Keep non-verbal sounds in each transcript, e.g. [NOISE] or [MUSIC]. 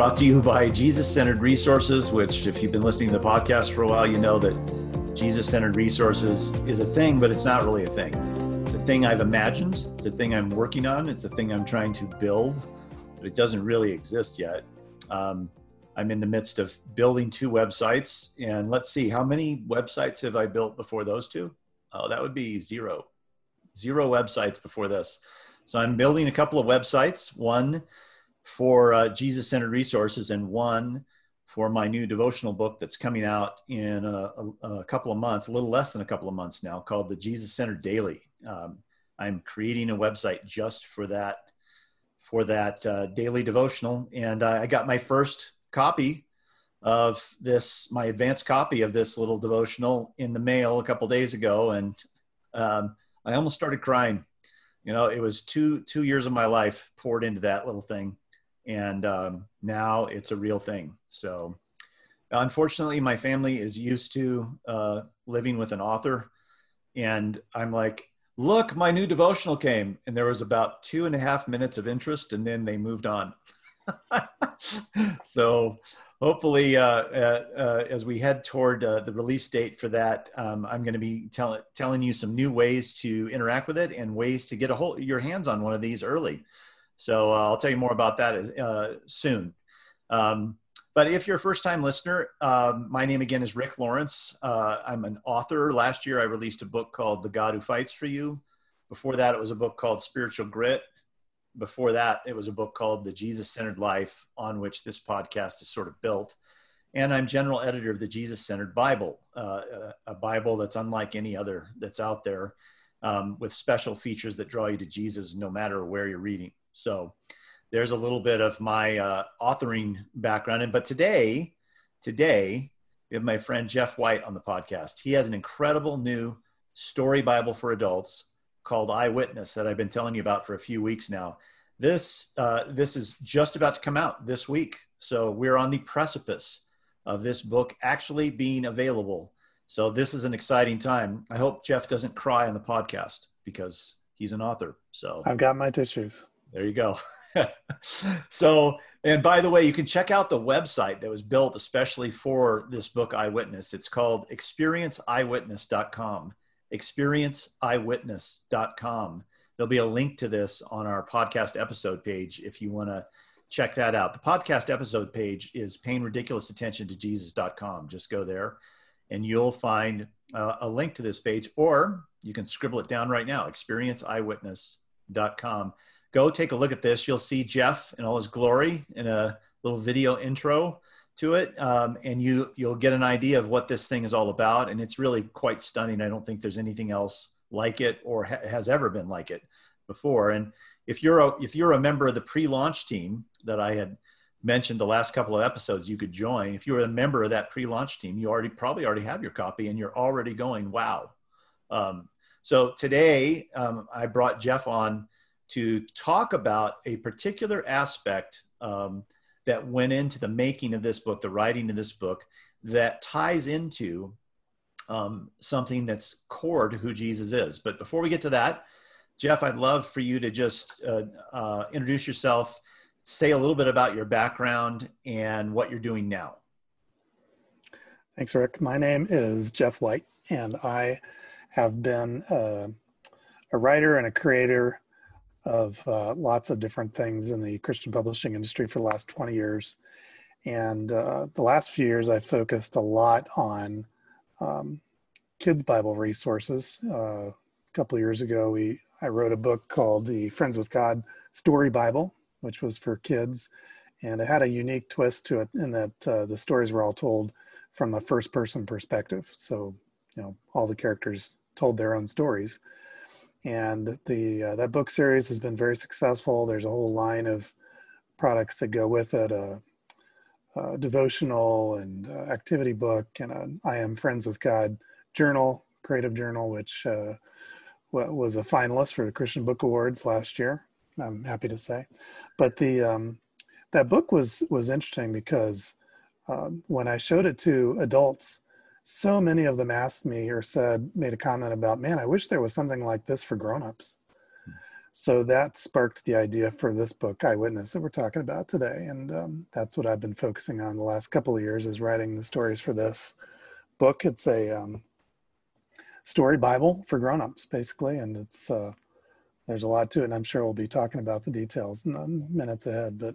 brought to you by Jesus Centered Resources, which, if you've been listening to the podcast for a while, you know that Jesus Centered Resources is a thing, but it's not really a thing. It's a thing I've imagined, it's a thing I'm working on, it's a thing I'm trying to build, but it doesn't really exist yet. Um, I'm in the midst of building two websites, and let's see, how many websites have I built before those two? Oh, that would be zero. Zero websites before this. So I'm building a couple of websites, one for uh, Jesus Centered Resources and one for my new devotional book that's coming out in a, a, a, couple of months, a little less than a couple of months now, called the Jesus Centered Daily. Um, I'm creating a website just for that for that uh, daily devotional, and uh, I got my first copy of this, my advanced copy of this little devotional in the mail a couple days ago, and um, I almost started crying. You know it was two two years of my life poured into that little thing and um, now it's a real thing. So unfortunately my family is used to uh, living with an author. And i'm like look my new devotional came. And there was about two and a half minutes of interest and then they moved on. [LAUGHS] So hopefully, uh, uh, uh, as we head toward uh, the release date for that, um, I'm going to be tell- telling you some new ways to interact with it and ways to get a hold your hands on one of these early. So uh, I'll tell you more about that uh, soon. Um, but if you're a first time listener, um, my name again is Rick Lawrence. I'm an author. Last year, I released a book called The God Who Fights for You. Before that, it was a book called Spiritual Grit before that, it was a book called The Jesus Centered Life, on which this podcast is sort of built. And I'm general editor of the Jesus Centered Bible, uh, a Bible that's unlike any other that's out there, um, with special features that draw you to Jesus no matter where you're reading. So there's a little bit of my uh, authoring background. And but today, today, we have my friend Jeff White on the podcast. He has an incredible new story Bible for adults called Eyewitness that I've been telling you about for a few weeks now. This uh, this is just about to come out this week, so we're on the precipice of this book actually being available. So this is an exciting time. I hope Jeff doesn't cry on the podcast because he's an author. So I've got my tissues. There you go. [LAUGHS] so, and by the way, you can check out the website that was built especially for this book, Eyewitness. It's called experienceeyewitness.com experienceeyewitness.com. There'll be a link to this on our podcast episode page if you want to check that out. The podcast episode page is paying ridiculous attention to Jesus.com. Just go there and you'll find uh, a link to this page, or you can scribble it down right now experienceeyewitness.com. Go take a look at this. You'll see Jeff in all his glory in a little video intro to it, um, and you you'll get an idea of what this thing is all about. And it's really quite stunning. I don't think there's anything else like it or ha- has ever been like it before. And if you're a, if you're a member of the pre-launch team that I had mentioned the last couple of episodes, you could join. If you're a member of that pre-launch team, you already probably already have your copy, and you're already going, wow. Um, so today um, I brought Jeff on to talk about a particular aspect um, that went into the making of this book, the writing of this book, that ties into um, something that's core to who Jesus is. But before we get to that, Jeff, I'd love for you to just uh, uh, introduce yourself, say a little bit about your background and what you're doing now. Thanks, Rick. My name is Jeff White, and I have been uh, a writer and a creator of uh, lots of different things in the Christian publishing industry for the last 20 years. And uh, the last few years, I've focused a lot on um, kids' Bible resources. Uh, a couple years ago, we I wrote a book called the Friends with God Story Bible, which was for kids, and it had a unique twist to it in that uh, the stories were all told from a first-person perspective. So, you know, all the characters told their own stories and the uh, that book series has been very successful. There's a whole line of products that go with it, a, uh, devotional and uh, activity book and a I Am Friends with God journal, creative journal, which uh, was a finalist for the Christian Book Awards last year. I'm happy to say, but the um, that book was was interesting because um, when I showed it to adults, so many of them asked me or said made a comment about, "Man, I wish there was something like this for grown-ups." So that sparked the idea for this book, Eyewitness, that we're talking about today, and um, that's what I've been focusing on the last couple of years is writing the stories for this book. It's a um, story Bible for grown-ups, basically, and it's uh, there's a lot to it. And I'm sure we'll be talking about the details in the minutes ahead, but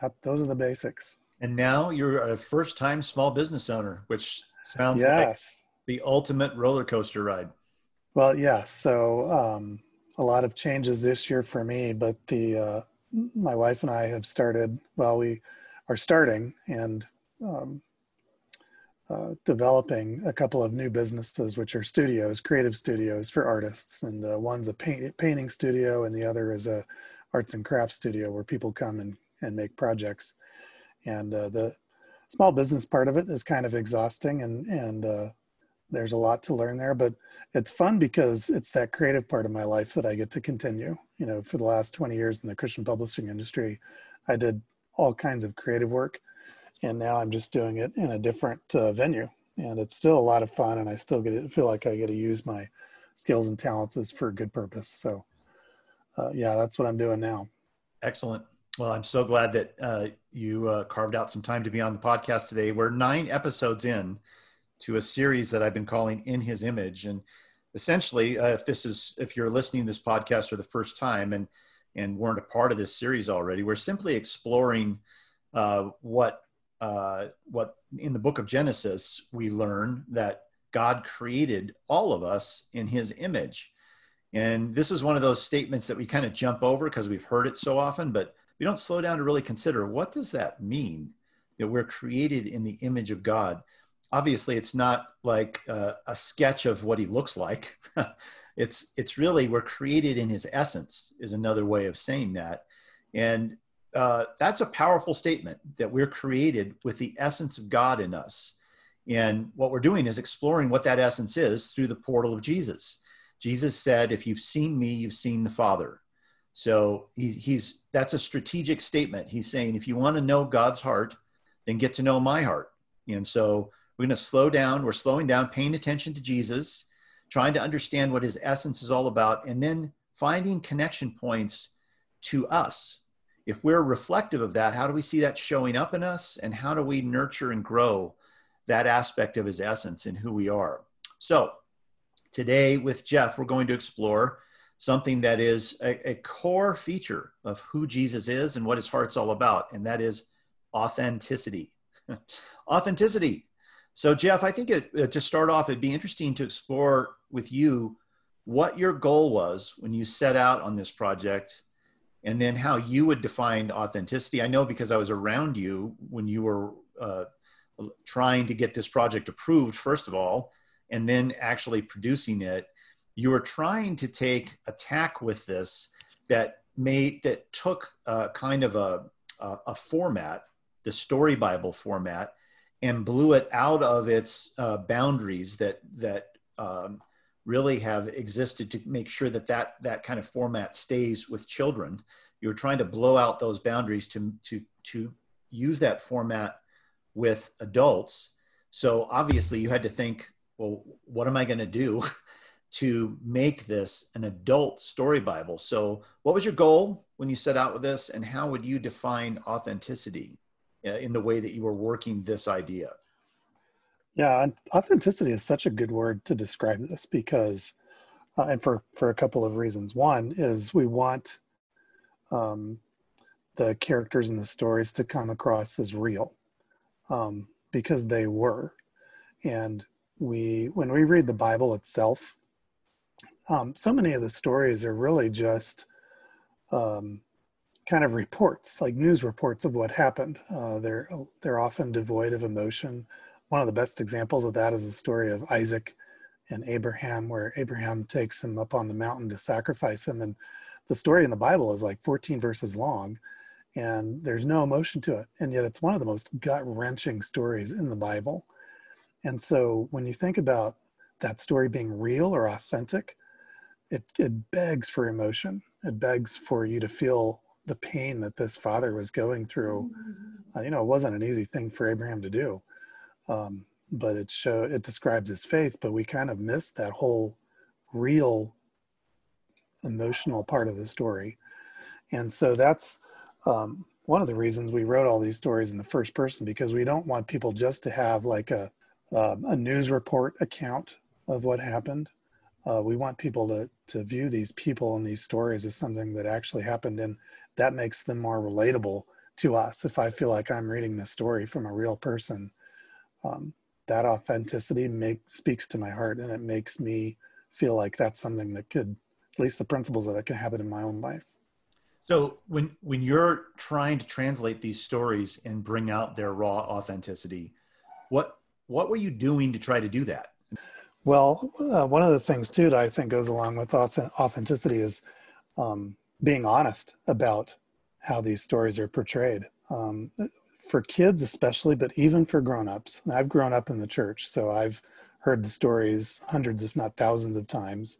that, those are the basics. And now you're a first-time small business owner, which sounds yes. like the ultimate roller coaster ride. Well, yes. So um, a lot of changes this year for me, but the uh, my wife and I have started. Well, we are starting, and um, uh, developing a couple of new businesses, which are studios, creative studios for artists. And uh, one's a paint, painting studio, and the other is a arts and crafts studio where people come and, and make projects. And uh, the small business part of it is kind of exhausting, and and uh, there's a lot to learn there. But it's fun because it's that creative part of my life that I get to continue. You know, for the last 20 years in the Christian publishing industry, I did all kinds of creative work and now I'm just doing it in a different uh, venue, and it's still a lot of fun, and I still get to feel like I get to use my skills and talents as for a good purpose. So, uh, yeah, that's what I'm doing now. Excellent. Well, I'm so glad that uh, you uh, carved out some time to be on the podcast today. We're nine episodes in to a series that I've been calling "In His Image," and essentially, uh, if this is if you're listening to this podcast for the first time and and weren't a part of this series already, we're simply exploring uh, what uh, what in the book of Genesis we learn that God created all of us in his image. And this is one of those statements that we kind of jump over because we've heard it so often, but we don't slow down to really consider what does that mean that we're created in the image of God. Obviously, it's not like uh, a sketch of what he looks like. [LAUGHS] it's it's really we're created in his essence is another way of saying that. And uh, that's a powerful statement that we're created with the essence of God in us. And what we're doing is exploring what that essence is through the portal of Jesus. Jesus said, If you've seen me, you've seen the Father. So he, he's that's a strategic statement. He's saying, if you want to know God's heart, then get to know my heart. And so we're going to slow down. We're slowing down, paying attention to Jesus, trying to understand what his essence is all about, and then finding connection points to us if we're reflective of that, how do we see that showing up in us? And how do we nurture and grow that aspect of his essence and who we are? So, today with Jeff, we're going to explore something that is a, a core feature of who Jesus is and what his heart's all about, and that is authenticity. [LAUGHS] authenticity. So, Jeff, I think it, uh, to start off, it'd be interesting to explore with you what your goal was when you set out on this project and then how you would define authenticity. I know because I was around you when you were uh, trying to get this project approved, first of all, and then actually producing it. You were trying to take a tack with this that made that took uh, kind of a, a, a format, the story Bible format, and blew it out of its uh, boundaries that that um, really have existed to make sure that that that kind of format stays with children. You're trying to blow out those boundaries to to to use that format with adults. So obviously you had to think well what am i going to do [LAUGHS] to make this an adult story bible. So what was your goal when you set out with this and how would you define authenticity uh, in the way that you were working this idea? Yeah, authenticity is such a good word to describe this because, uh, and for for a couple of reasons. One is we want um, the characters in the stories to come across as real, um, because they were, and we when we read the Bible itself, um, so many of the stories are really just um, kind of reports, like news reports of what happened. Uh, they're they're often devoid of emotion one of the best examples of that is the story of Isaac and Abraham, where Abraham takes him up on the mountain to sacrifice him. And the story in the Bible is like 14 verses long. and there's no emotion to it and yet it's one of the most gut-wrenching stories in the bible and so when you think about that story being real or authentic it, it begs for emotion. It begs for you to feel the pain that this father was going through. Uh, you know it wasn't an easy thing for abraham to do um, but it show it describes his faith but we kind of miss that whole real emotional part of the story. And so that's um, one of the reasons we wrote all these stories in the first person because we don't want people just to have like a um, a news report account of what happened. Uh, we want people to to view these people and these stories as something that actually happened, and that makes them more relatable to us. If I feel like I'm reading this story from a real person, um, that authenticity make, speaks to my heart, and it makes me feel like that's something that could, at least the principles of it, can happen in my own life. So when when you're trying to translate these stories and bring out their raw authenticity, what what were you doing to try to do that? Well, uh, one of the things too that I think goes along with authenticity is um, being honest about how these stories are portrayed. Um, for kids, especially, but even for grown-ups. I've grown up in the church, so I've heard the stories hundreds, if not thousands, of times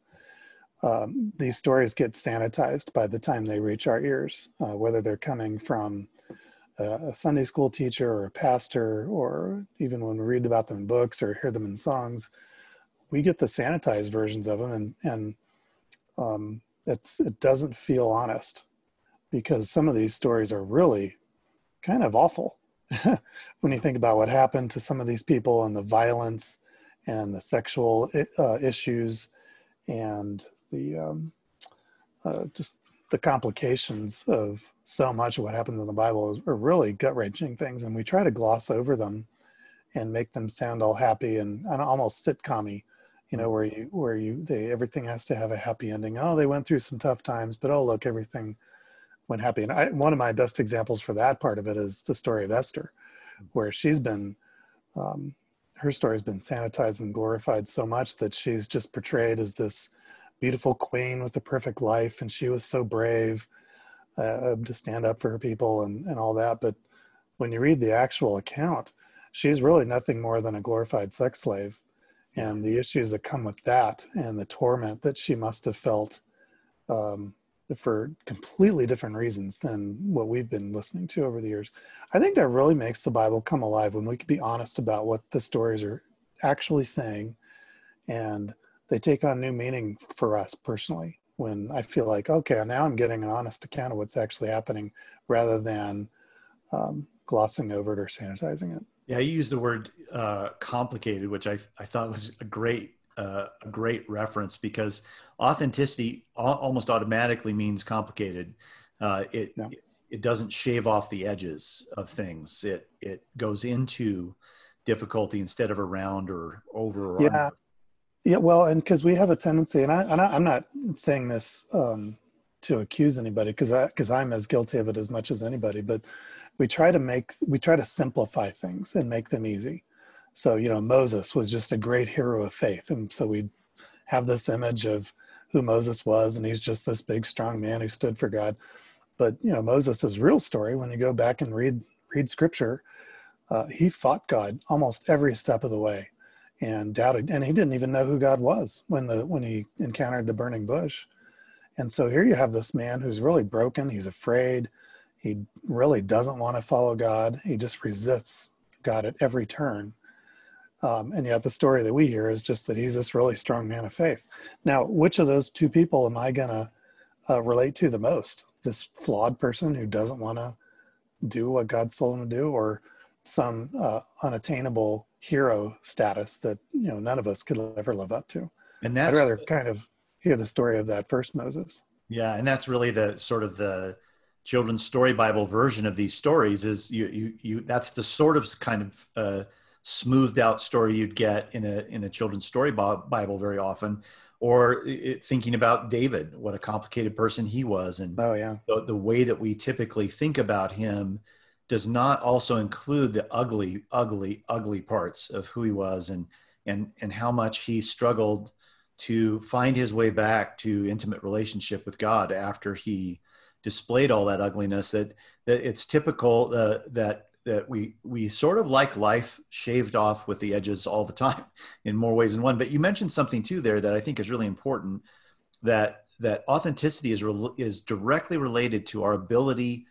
um, these stories get sanitized by the time they reach our ears, uh, whether they're coming from a, a, Sunday school teacher or a pastor, or even when we read about them in books or hear them in songs, we get the sanitized versions of them, and and um, it's it doesn't feel honest because some of these stories are really kind of awful. [LAUGHS] When you think about what happened to some of these people and the violence and the sexual uh, issues and the um, uh, just the complications of so much of what happens in the Bible are really gut wrenching things, and we try to gloss over them and make them sound all happy and, and almost sitcommy, you know, where you where you they everything has to have a happy ending. Oh, they went through some tough times, but oh look, everything went happy. And I, one of my best examples for that part of it is the story of Esther, where she's been um, her story's been sanitized and glorified so much that she's just portrayed as this beautiful queen with the perfect life, and she was so brave uh, to stand up for her people and, and all that. But when you read the actual account, she's really nothing more than a glorified sex slave. And the issues that come with that and the torment that she must have felt um, for completely different reasons than what we've been listening to over the years. I think that really makes the Bible come alive when we can be honest about what the stories are actually saying and they take on new meaning for us personally when I feel like, okay, now I'm getting an honest account of what's actually happening rather than um, glossing over it or sanitizing it. Yeah, you used the word uh, complicated, which I, I thought was a great uh, a great reference because authenticity almost automatically means complicated. Uh, it, it, it doesn't shave off the edges of things. It it goes into difficulty instead of around or over. Or yeah, under. Yeah, well, and because we have a tendency, and I, and I am not saying this um, to accuse anybody, because I because I'm as guilty of it as much as anybody, but we try to make we try to simplify things and make them easy. So you know, Moses was just a great hero of faith, and so we have this image of who Moses was, and he's just this big, strong man who stood for God. But you know, Moses' real story, when you go back and read read Scripture, uh, he fought God almost every step of the way and doubted and he didn't even know who god was when the when he encountered the burning bush and so here you have this man who's really broken he's afraid he really doesn't want to follow god he just resists god at every turn um, and yet the story that we hear is just that he's this really strong man of faith now which of those two people am i going to uh, relate to the most this flawed person who doesn't want to do what god's told him to do or some uh, unattainable hero status that you know none of us could ever live up to. And that's I'd rather kind of hear the story of that first Moses. Yeah, and that's really the sort of the children's story Bible version of these stories. Is you you you that's the sort of kind of uh, smoothed out story you'd get in a in a children's story Bible very often. Or it, thinking about David, what a complicated person he was, and oh yeah, the, the way that we typically think about him does not also include the ugly, ugly, ugly parts of who he was and and and how much he struggled to find his way back to intimate relationship with God after he displayed all that ugliness that that it's typical uh, that that we we sort of like life shaved off with the edges all the time [LAUGHS] in more ways than one. But you mentioned something too there that i think is really important that that authenticity is re- is directly related to our ability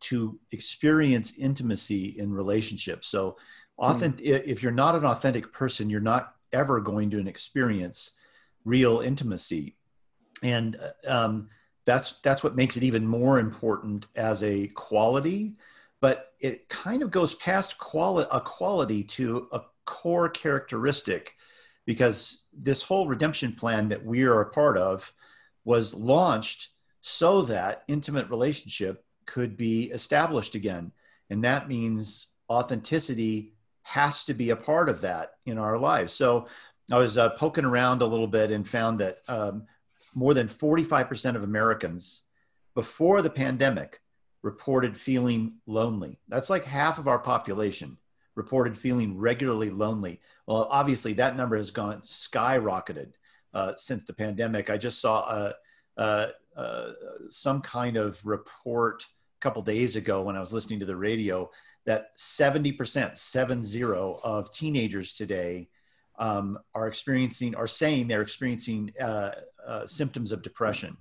to experience intimacy in relationships. So often mm. if you're not an authentic person you're not ever going to experience real intimacy. And um, that's that's what makes it even more important as a quality. But it kind of goes past quali- a quality to a core characteristic because this whole redemption plan that we are a part of was launched so that intimate relationship could be established again. And that means authenticity has to be a part of that in our lives. So i was uh, poking around a little bit and found that um, more than 45% of Americans before the pandemic reported feeling lonely. That's like half of our population reported feeling regularly lonely. Well, obviously, that number has gone skyrocketed uh, since the pandemic. I just saw a, a, a, some kind of report a couple days ago when I was listening to the radio that 70%, seven zero, of teenagers today um, are experiencing, are saying they're experiencing uh, uh, symptoms of depression.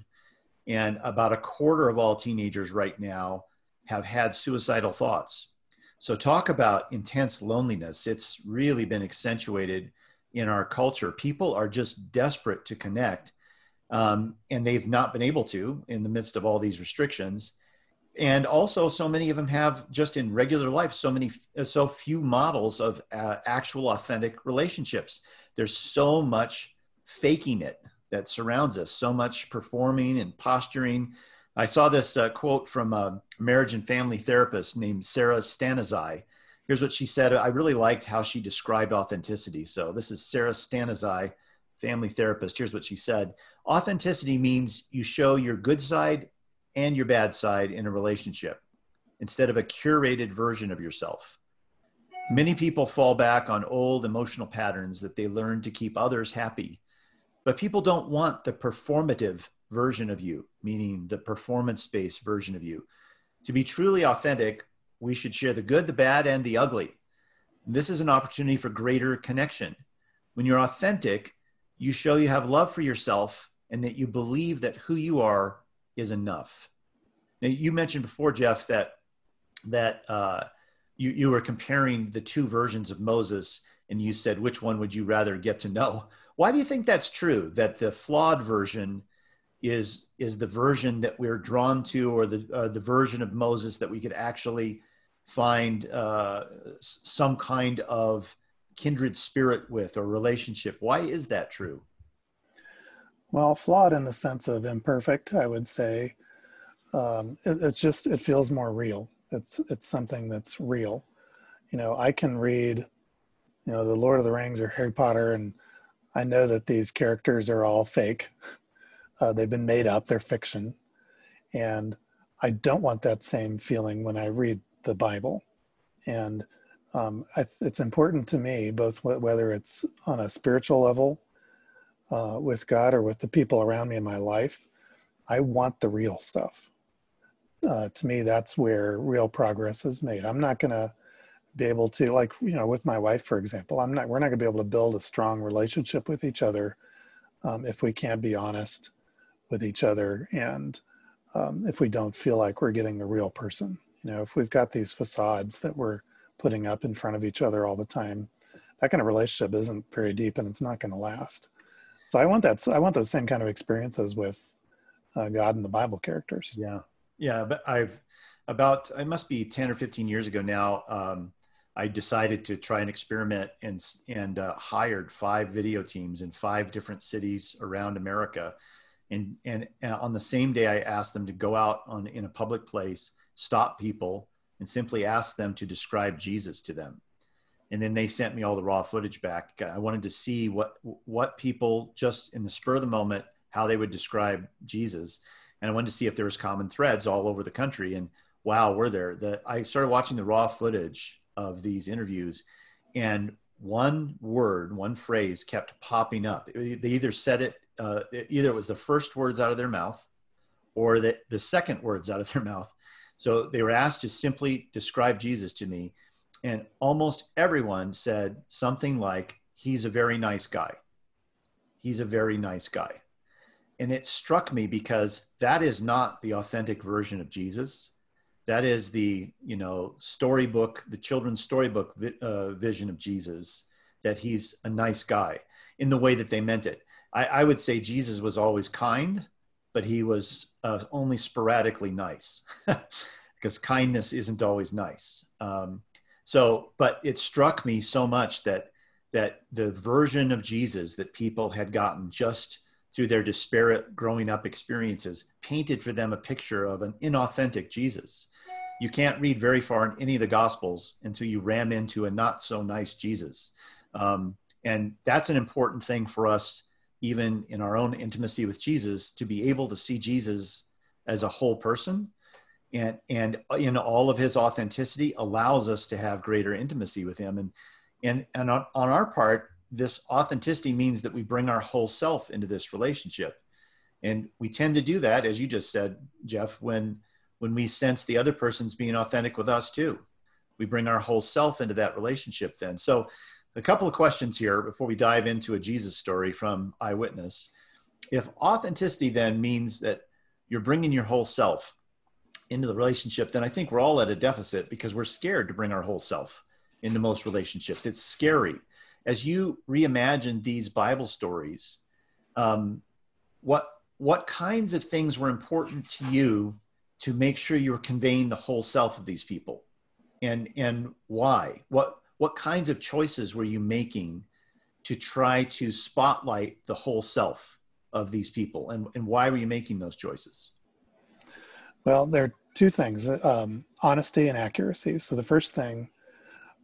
And about a quarter of all teenagers right now have had suicidal thoughts. So, talk about intense loneliness. It's really been accentuated in our culture. People are just desperate to connect, um, and they've not been able to in the midst of all these restrictions. And also, so many of them have just in regular life so many, so few models of uh, actual authentic relationships. There's so much faking it that surrounds us, so much performing and posturing. I saw this uh, quote from a marriage and family therapist named Sarah Stanizai. Here's what she said. I really liked how she described authenticity. So, this is Sarah Stanizai, family therapist. Here's what she said Authenticity means you show your good side and your bad side in a relationship instead of a curated version of yourself. Many people fall back on old emotional patterns that they learn to keep others happy but people don't want the performative version of you, meaning the performance based version of you. To be truly authentic, we should share the good, the bad, and the ugly. This is an opportunity for greater connection. When you're authentic, you show you have love for yourself and that you believe that who you are is enough. Now, you mentioned before, Jeff, that that uh, you you were comparing the two versions of Moses, and you said which one would you rather get to know? Why do you think that's true? That the flawed version is is the version that we're drawn to, or the uh, the version of Moses that we could actually find uh, some kind of kindred spirit with or relationship. Why is that true? Well, flawed in the sense of imperfect, I would say. Um, it, it's just it feels more real. It's it's something that's real. You know, I can read, you know, the Lord of the Rings or Harry Potter and I know that these characters are all fake. Uh, they've been made up, they're fiction. And I don't want that same feeling when I read the Bible. And um, I, it's important to me, both whether it's on a spiritual level uh, with God or with the people around me in my life, I want the real stuff. Uh, to me, that's where real progress is made. I'm not going to be able to like you know with my wife for example i'm not we're not going to be able to build a strong relationship with each other um, if we can't be honest with each other and um, if we don't feel like we're getting the real person. You know if we've got these facades that we're putting up in front of each other all the time that kind of relationship isn't very deep and it's not going to last. So i want that i want those same kind of experiences with uh, god and the bible characters. Yeah. Yeah but i've about it must be 10 or 15 years ago now um, I decided to try and experiment and and uh, hired five video teams in five different cities around America, and and uh, on the same day I asked them to go out on in a public place, stop people, and simply ask them to describe Jesus to them, and then they sent me all the raw footage back. I wanted to see what what people just in the spur of the moment how they would describe Jesus, and I wanted to see if there was common threads all over the country. And wow, were there? The I started watching the raw footage of these interviews, and one word, one phrase kept popping up. They either said it, uh, either it was the first words out of their mouth, or the, the second words out of their mouth. So they were asked to simply describe Jesus to me. And almost everyone said something like, he's a very nice guy. He's a very nice guy. And it struck me because that is not the authentic version of Jesus. That is the, you know, storybook, the children's storybook uh, vision of Jesus, that he's a nice guy in the way that they meant it. I, I would say Jesus was always kind, but he was uh, only sporadically nice [LAUGHS] because kindness isn't always nice. Um, so, but it struck me so much that that the version of Jesus that people had gotten just through their disparate growing up experiences painted for them a picture of an inauthentic Jesus. You can't read very far in any of the Gospels until you ram into a not so nice Jesus. Um, and that's an important thing for us, even in our own intimacy with Jesus, to be able to see Jesus as a whole person. And and in all of his authenticity allows us to have greater intimacy with him. And and and on, on our part this authenticity means that we bring our whole self into this relationship. And we tend to do that as you just said jeff when when we sense the other person's being authentic with us too we bring our whole self into that relationship then so a couple of questions here before we dive into a jesus story from eyewitness if authenticity then means that you're bringing your whole self into the relationship, then I think we're all at a deficit because we're scared to bring our whole self into most relationships. It's scary. As you reimagine these Bible stories, um, what what kinds of things were important to you to make sure you were conveying the whole self of these people, and and why? What what kinds of choices were you making to try to spotlight the whole self of these people, and and why were you making those choices? Well, there are two things: um, honesty and accuracy. So the first thing,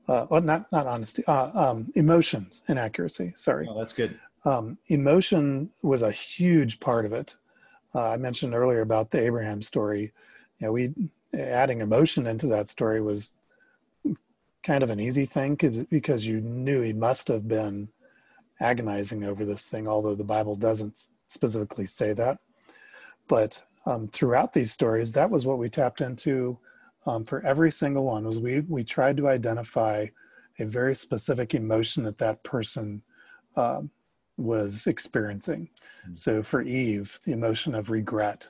uh, well, not not honesty, uh, um, emotions and accuracy. Sorry. Oh, that's good. Um, emotion was a huge part of it. Uh, I mentioned earlier about the Abraham story. You know, we adding emotion into that story was kind of an easy thing because you knew he must have been agonizing over this thing, although the Bible doesn't specifically say that. But um, throughout these stories, that was what we tapped into um, for every single one. Was we we tried to identify a very specific emotion that that person uh, was experiencing. Mm-hmm. So for Eve, the emotion of regret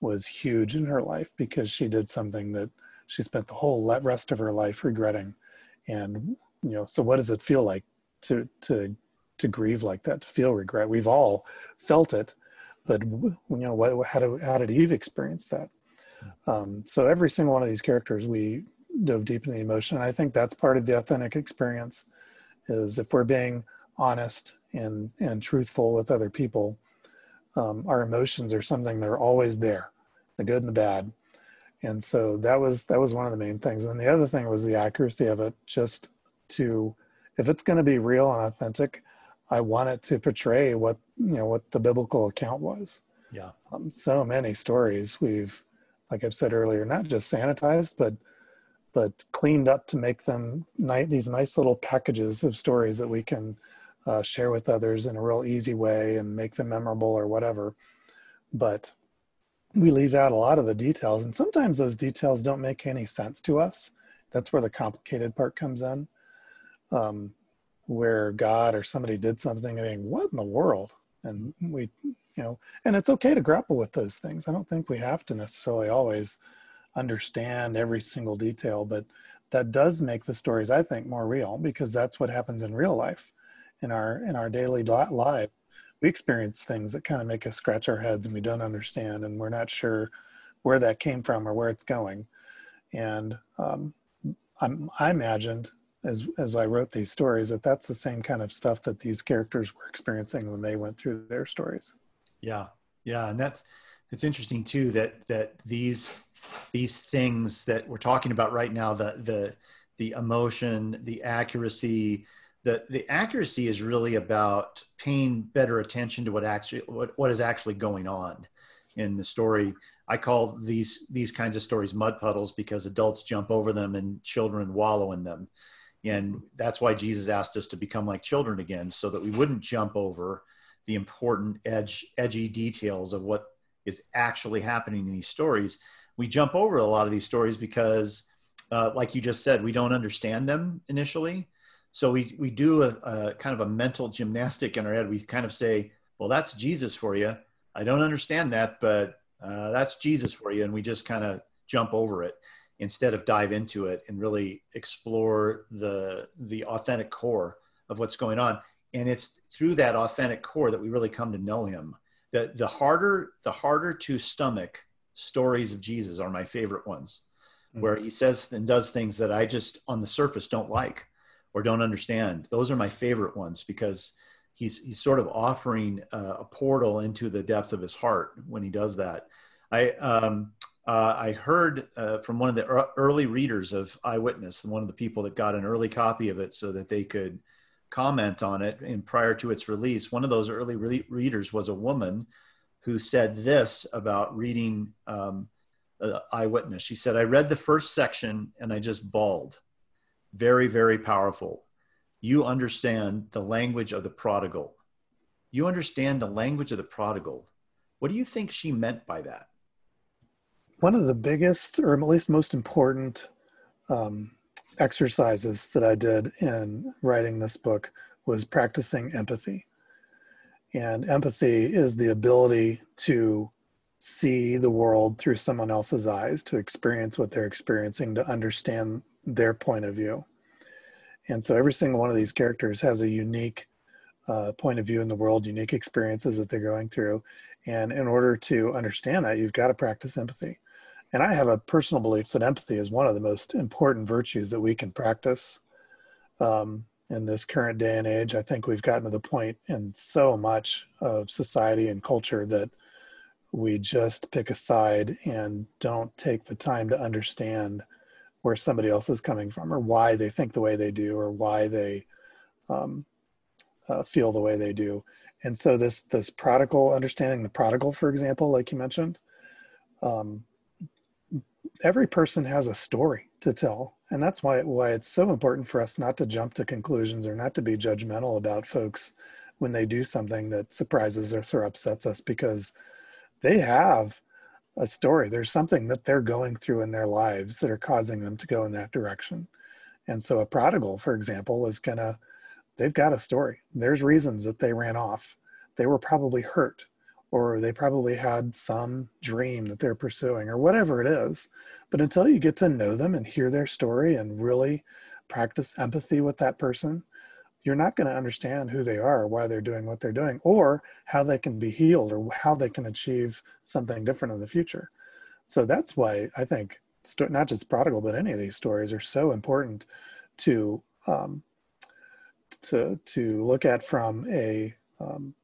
was huge in her life because she did something that she spent the whole rest of her life regretting. And you know, so what does it feel like to to to grieve like that, to feel regret? We've all felt it but you know what how did, how did eve experience that um, so every single one of these characters we dove deep in the emotion and i think that's part of the authentic experience is if we're being honest and and truthful with other people um, our emotions are something that are always there the good and the bad and so that was that was one of the main things and the other thing was the accuracy of it just to if it's going to be real and authentic I want it to portray what you know what the biblical account was. Yeah. Um, so many stories we've, like I've said earlier, not just sanitized, but but cleaned up to make them ni- these nice little packages of stories that we can uh, share with others in a real easy way and make them memorable or whatever. But we leave out a lot of the details, and sometimes those details don't make any sense to us. That's where the complicated part comes in. Um, where God or somebody did something and think, what in the world? And we, you know, and it's okay to grapple with those things. I don't think we have to necessarily always understand every single detail, but that does make the stories, I think, more real because that's what happens in real life, in our in our daily life. We experience things that kind of make us scratch our heads and we don't understand, and we're not sure where that came from or where it's going. And um, i imagined as as I wrote these stories that that's the same kind of stuff that these characters were experiencing when they went through their stories. Yeah, yeah, and that's it's interesting too that that these these things that we're talking about right now the the the emotion, the accuracy, the the accuracy is really about paying better attention to what actually what, what is actually going on in the story. I call these these kinds of stories mud puddles because adults jump over them and children wallow in them. And that's why Jesus asked us to become like children again, so that we wouldn't jump over the important edge, edgy details of what is actually happening in these stories. We jump over a lot of these stories because, uh, like you just said, we don't understand them initially. So we, we do a, a kind of a mental gymnastic in our head. We kind of say, well, that's Jesus for you. I don't understand that, but uh, that's Jesus for you. And we just kind of jump over it instead of dive into it and really explore the, the authentic core of what's going on. And it's through that authentic core that we really come to know him. The, the harder, the harder to stomach stories of Jesus are my favorite ones, mm-hmm. where he says and does things that I just on the surface don't like or don't understand. Those are my favorite ones because he's he's sort of offering a portal into the depth of his heart when he does that. I um, uh, I heard uh, from one of the early readers of Eyewitness, one of the people that got an early copy of it so that they could comment on it. And prior to its release, one of those early re- readers was a woman who said this about reading um, uh, Eyewitness. She said, "I read the first section and I just bawled. Very, very powerful you understand the language of the prodigal. You understand the language of the prodigal. What do you think she meant by that? One of the biggest, or at least most important, um, exercises that I did in writing this book was practicing empathy. And empathy is the ability to see the world through someone else's eyes, to experience what they're experiencing, to understand their point of view. And so every single one of these characters has a unique uh, point of view in the world, unique experiences that they're going through. And in order to understand that, you've got to practice empathy. And I have a personal belief that empathy is one of the most important virtues that we can practice um, in this current day and age. I think we've gotten to the point in so much of society and culture that we just pick a side and don't take the time to understand where somebody else is coming from or why they think the way they do or why they um, uh, feel the way they do. And so this this prodigal understanding the prodigal for example like you mentioned um, every person has a story to tell. And that's why why it's so important for us not to jump to conclusions or not to be judgmental about folks when they do something that surprises us or upsets us because they have a story. There's something that they're going through in their lives that are causing them to go in that direction. And so a prodigal, for example, is gonna, they've got a story. There's reasons that they ran off. They were probably hurt, or they probably had some dream that they're pursuing, or whatever it is. But until you get to know them and hear their story and really practice empathy with that person, you're not going to understand who they are, why they're doing what they're doing, or how they can be healed or how they can achieve something different in the future. So that's why I think not just prodigal, but any of these stories are so important to um, to to look at from a um,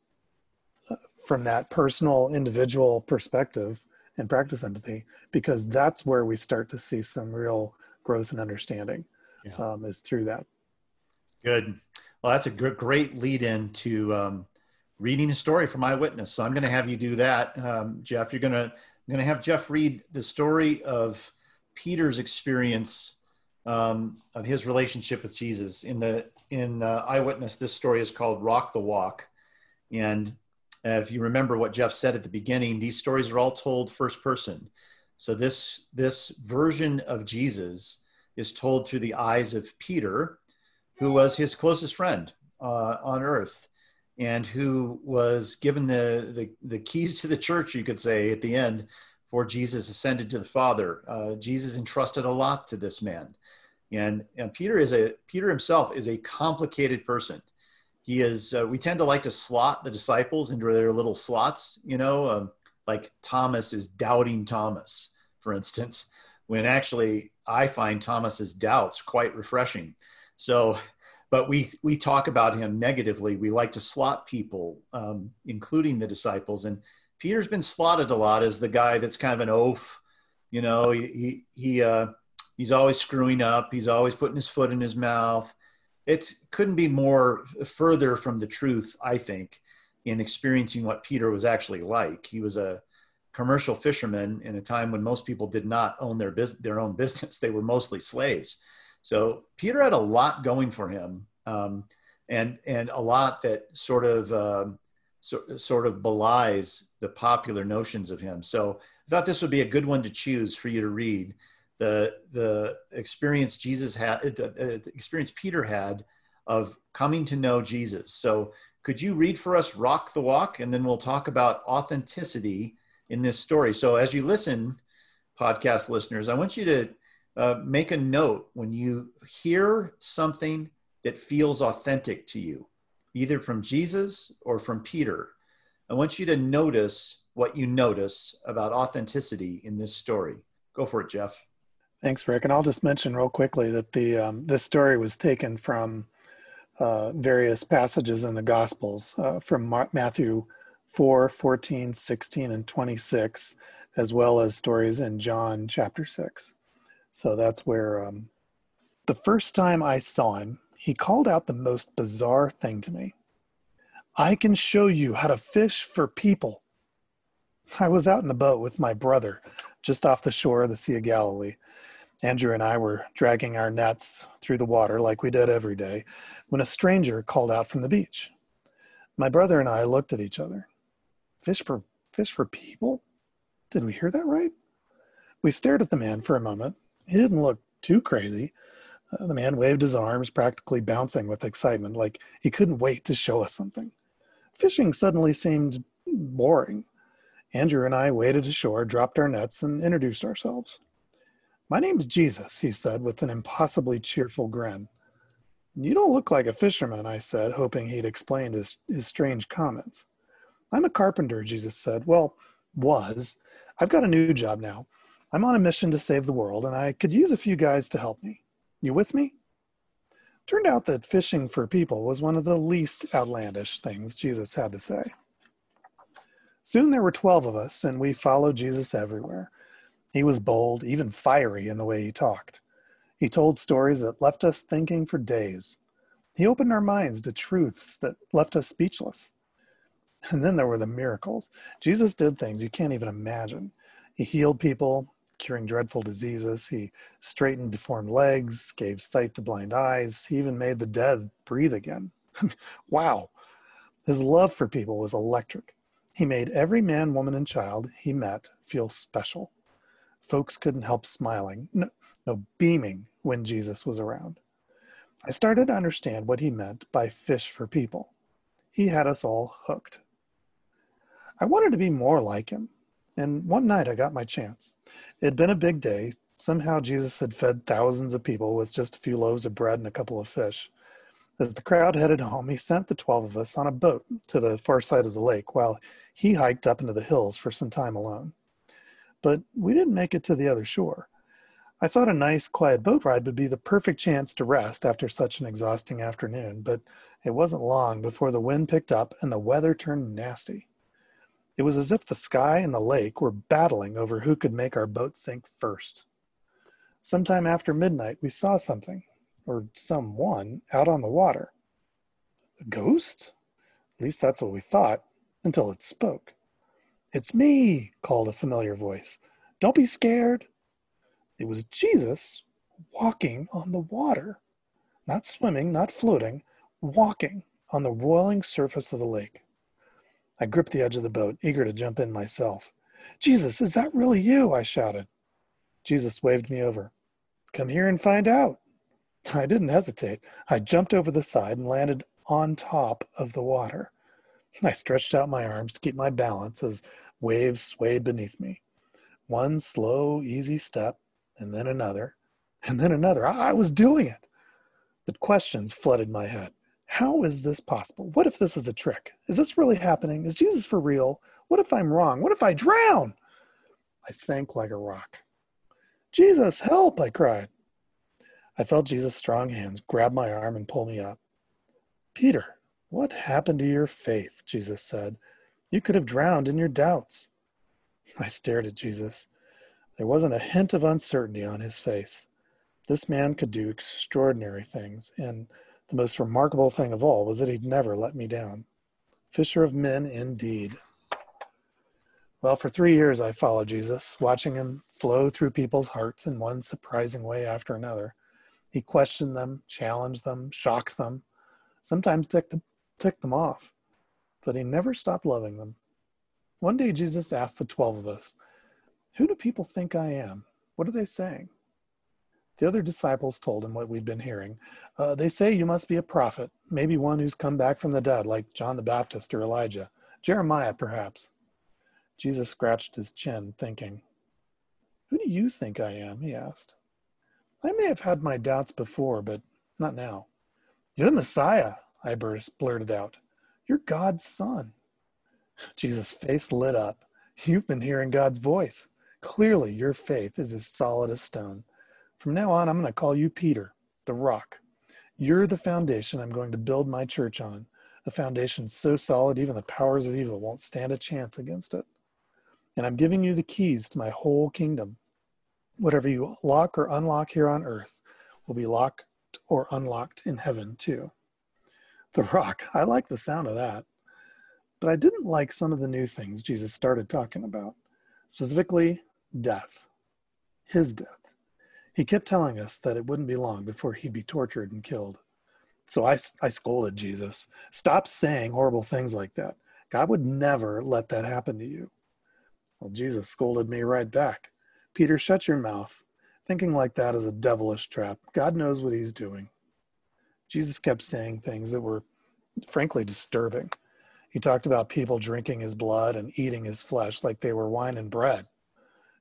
from that personal individual perspective and practice empathy because that's where we start to see some real growth and understanding yeah. um, is through that good well, that's a great lead in to um, reading a story from Eyewitness. So I'm going to have you do that, um, Jeff. You're going to I'm going to have Jeff read the story of Peter's experience um, of his relationship with Jesus. In the in uh, Eyewitness, this story is called "Rock the Walk," and uh, if you remember what Jeff said at the beginning, these stories are all told first person. So this this version of Jesus is told through the eyes of Peter, who was his closest friend uh, on earth and who was given the, the, the, keys to the church, you could say, at the end for Jesus ascended to the Father. Uh, Jesus entrusted a lot to this man. And, and Peter is a Peter himself is a complicated person. He is. Uh, we tend to like to slot the disciples into their little slots, you know, um, like Thomas is doubting Thomas, for instance, when actually I find Thomas's doubts quite refreshing. So, but we we talk about him negatively. We like to slot people, um, including the disciples. And Peter's been slotted a lot as the guy that's kind of an oaf. You know, he he, he uh, he's always screwing up. He's always putting his foot in his mouth. It couldn't be more further from the truth, I think, in experiencing what Peter was actually like. He was a commercial fisherman in a time when most people did not own their business, their own business. [LAUGHS] They were mostly slaves. So Peter had a lot going for him, um, and and a lot that sort of um, so, sort of belies the popular notions of him. So I thought this would be a good one to choose for you to read. The the experience Jesus had, uh, uh, the experience Peter had of coming to know Jesus. So could you read for us "Rock the Walk," and then we'll talk about authenticity in this story. So as you listen, podcast listeners, I want you to uh, make a note when you hear something that feels authentic to you, either from Jesus or from Peter. I want you to notice what you notice about authenticity in this story. Go for it, Jeff. Thanks, Rick. And I'll just mention real quickly that the um, this story was taken from uh, various passages in the Gospels, uh, from Matthew 4, 14, 16, and 26, as well as stories in John chapter 6. So that's where um, the first time I saw him, he called out the most bizarre thing to me I can show you how to fish for people. I was out in a boat with my brother just off the shore of the Sea of Galilee. Andrew and I were dragging our nets through the water like we did every day when a stranger called out from the beach. My brother and I looked at each other. Fish for fish for people? Did we hear that right? We stared at the man for a moment. He didn't look too crazy. Uh, the man waved his arms, practically bouncing with excitement, like he couldn't wait to show us something. Fishing suddenly seemed boring. Andrew and I waded ashore, dropped our nets, and introduced ourselves. My name's Jesus, he said with an impossibly cheerful grin. You don't look like a fisherman, I said, hoping he'd explained his, his strange comments. I'm a carpenter, Jesus said. Well, was. I've got a new job now. I'm on a mission to save the world, and I could use a few guys to help me. You with me? Turned out that fishing for people was one of the least outlandish things Jesus had to say. Soon there were 12 of us, and we followed Jesus everywhere. He was bold, even fiery in the way he talked. He told stories that left us thinking for days. He opened our minds to truths that left us speechless. And then there were the miracles. Jesus did things you can't even imagine. He healed people, curing dreadful diseases. He straightened deformed legs, gave sight to blind eyes. He even made the dead breathe again. [LAUGHS] wow. His love for people was electric. He made every man, woman, and child he met feel special. Folks couldn't help smiling, no, no beaming when Jesus was around. I started to understand what he meant by fish for people. He had us all hooked. I wanted to be more like him, and one night I got my chance. It had been a big day. Somehow Jesus had fed thousands of people with just a few loaves of bread and a couple of fish. As the crowd headed home, he sent the 12 of us on a boat to the far side of the lake while he hiked up into the hills for some time alone. But we didn't make it to the other shore. I thought a nice, quiet boat ride would be the perfect chance to rest after such an exhausting afternoon, but it wasn't long before the wind picked up and the weather turned nasty. It was as if the sky and the lake were battling over who could make our boat sink first. Sometime after midnight, we saw something, or someone, out on the water. A ghost? At least that's what we thought, until it spoke. It's me, called a familiar voice. Don't be scared. It was Jesus walking on the water, not swimming, not floating, walking on the roiling surface of the lake. I gripped the edge of the boat, eager to jump in myself. Jesus, is that really you? I shouted. Jesus waved me over. Come here and find out. I didn't hesitate. I jumped over the side and landed on top of the water. I stretched out my arms to keep my balance as waves swayed beneath me. One slow, easy step, and then another, and then another. I was doing it. But questions flooded my head. How is this possible? What if this is a trick? Is this really happening? Is Jesus for real? What if I'm wrong? What if I drown? I sank like a rock. Jesus, help, I cried. I felt Jesus' strong hands grab my arm and pull me up. Peter, what happened to your faith? Jesus said. You could have drowned in your doubts. I stared at Jesus. There wasn't a hint of uncertainty on his face. This man could do extraordinary things, and the most remarkable thing of all was that he'd never let me down. Fisher of men, indeed. Well, for three years I followed Jesus, watching him flow through people's hearts in one surprising way after another. He questioned them, challenged them, shocked them, sometimes ticked, ticked them off, but he never stopped loving them. One day, Jesus asked the 12 of us, Who do people think I am? What are they saying? The other disciples told him what we'd been hearing. Uh, they say you must be a prophet, maybe one who's come back from the dead, like John the Baptist or Elijah, Jeremiah, perhaps. Jesus scratched his chin, thinking. Who do you think I am? he asked. I may have had my doubts before, but not now. You're the Messiah, I burst, blurted out. You're God's son. [LAUGHS] Jesus' face lit up. You've been hearing God's voice. Clearly, your faith is as solid as stone. From now on, I'm going to call you Peter, the rock. You're the foundation I'm going to build my church on, a foundation so solid even the powers of evil won't stand a chance against it. And I'm giving you the keys to my whole kingdom. Whatever you lock or unlock here on earth will be locked or unlocked in heaven too. The rock, [LAUGHS] I like the sound of that. But I didn't like some of the new things Jesus started talking about, specifically death, his death. He kept telling us that it wouldn't be long before he'd be tortured and killed. So I, I scolded Jesus. Stop saying horrible things like that. God would never let that happen to you. Well, Jesus scolded me right back. Peter, shut your mouth. Thinking like that is a devilish trap. God knows what he's doing. Jesus kept saying things that were frankly disturbing. He talked about people drinking his blood and eating his flesh like they were wine and bread.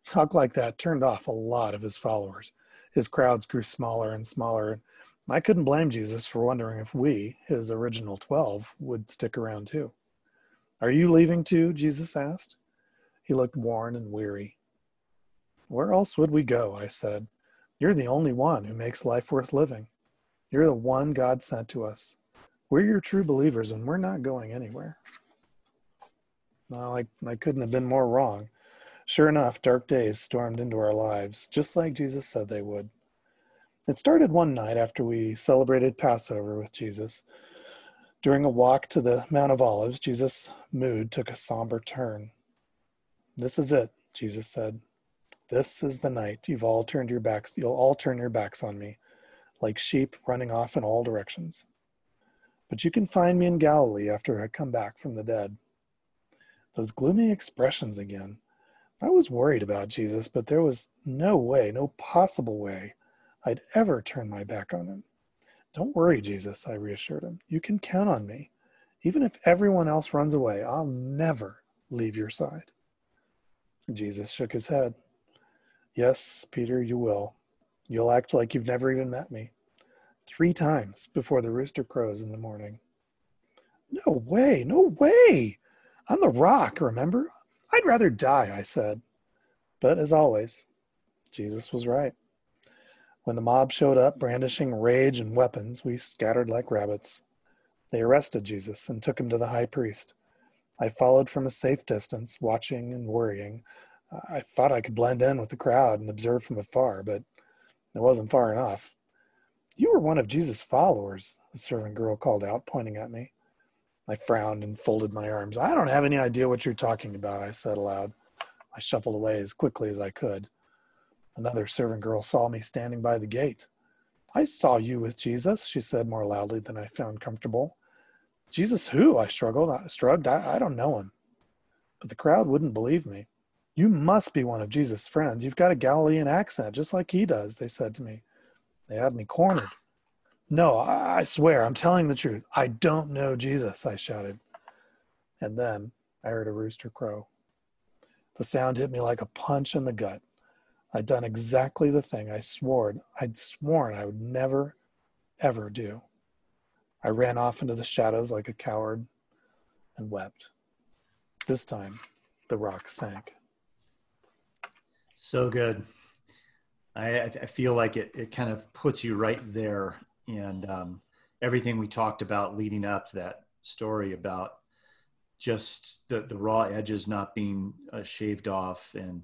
Talk like that turned off a lot of his followers his crowds grew smaller and smaller. And I couldn't blame Jesus for wondering if we, his original 12, would stick around too. Are you leaving too? Jesus asked. He looked worn and weary. Where else would we go? I said. You're the only one who makes life worth living. You're the one God sent to us. We're your true believers, and we're not going anywhere. Well, I, I couldn't have been more wrong. Sure enough, dark days stormed into our lives, just like Jesus said they would. It started one night after we celebrated Passover with Jesus. During a walk to the Mount of Olives, Jesus' mood took a somber turn. This is it, Jesus said. This is the night you've all turned your backs, you'll all turn your backs on me, like sheep running off in all directions. But you can find me in Galilee after I come back from the dead. Those gloomy expressions again. I was worried about Jesus, but there was no way, no possible way I'd ever turn my back on him. Don't worry, Jesus, I reassured him. You can count on me. Even if everyone else runs away, I'll never leave your side. Jesus shook his head. Yes, Peter, you will. You'll act like you've never even met me. Three times before the rooster crows in the morning. No way, no way. I'm the rock, remember? I'd rather die, I said. But as always, Jesus was right. When the mob showed up, brandishing rage and weapons, we scattered like rabbits. They arrested Jesus and took him to the high priest. I followed from a safe distance, watching and worrying. I thought I could blend in with the crowd and observe from afar, but it wasn't far enough. You were one of Jesus' followers, the servant girl called out, pointing at me. I frowned and folded my arms. I don't have any idea what you're talking about, I said aloud. I shuffled away as quickly as I could. Another servant girl saw me standing by the gate. I saw you with Jesus, she said more loudly than I found comfortable. Jesus who? I struggled. I shrugged. I, I don't know him. But the crowd wouldn't believe me. You must be one of Jesus' friends. You've got a Galilean accent, just like he does, they said to me. They had me cornered. No, I swear, I'm telling the truth. I don't know Jesus, I shouted. And then I heard a rooster crow. The sound hit me like a punch in the gut. I'd done exactly the thing I swore I'd sworn I would never, ever do. I ran off into the shadows like a coward and wept. This time, the rock sank. So good. I, I feel like it, it kind of puts you right there and um, everything we talked about leading up to that story about just the, the raw edges not being uh, shaved off and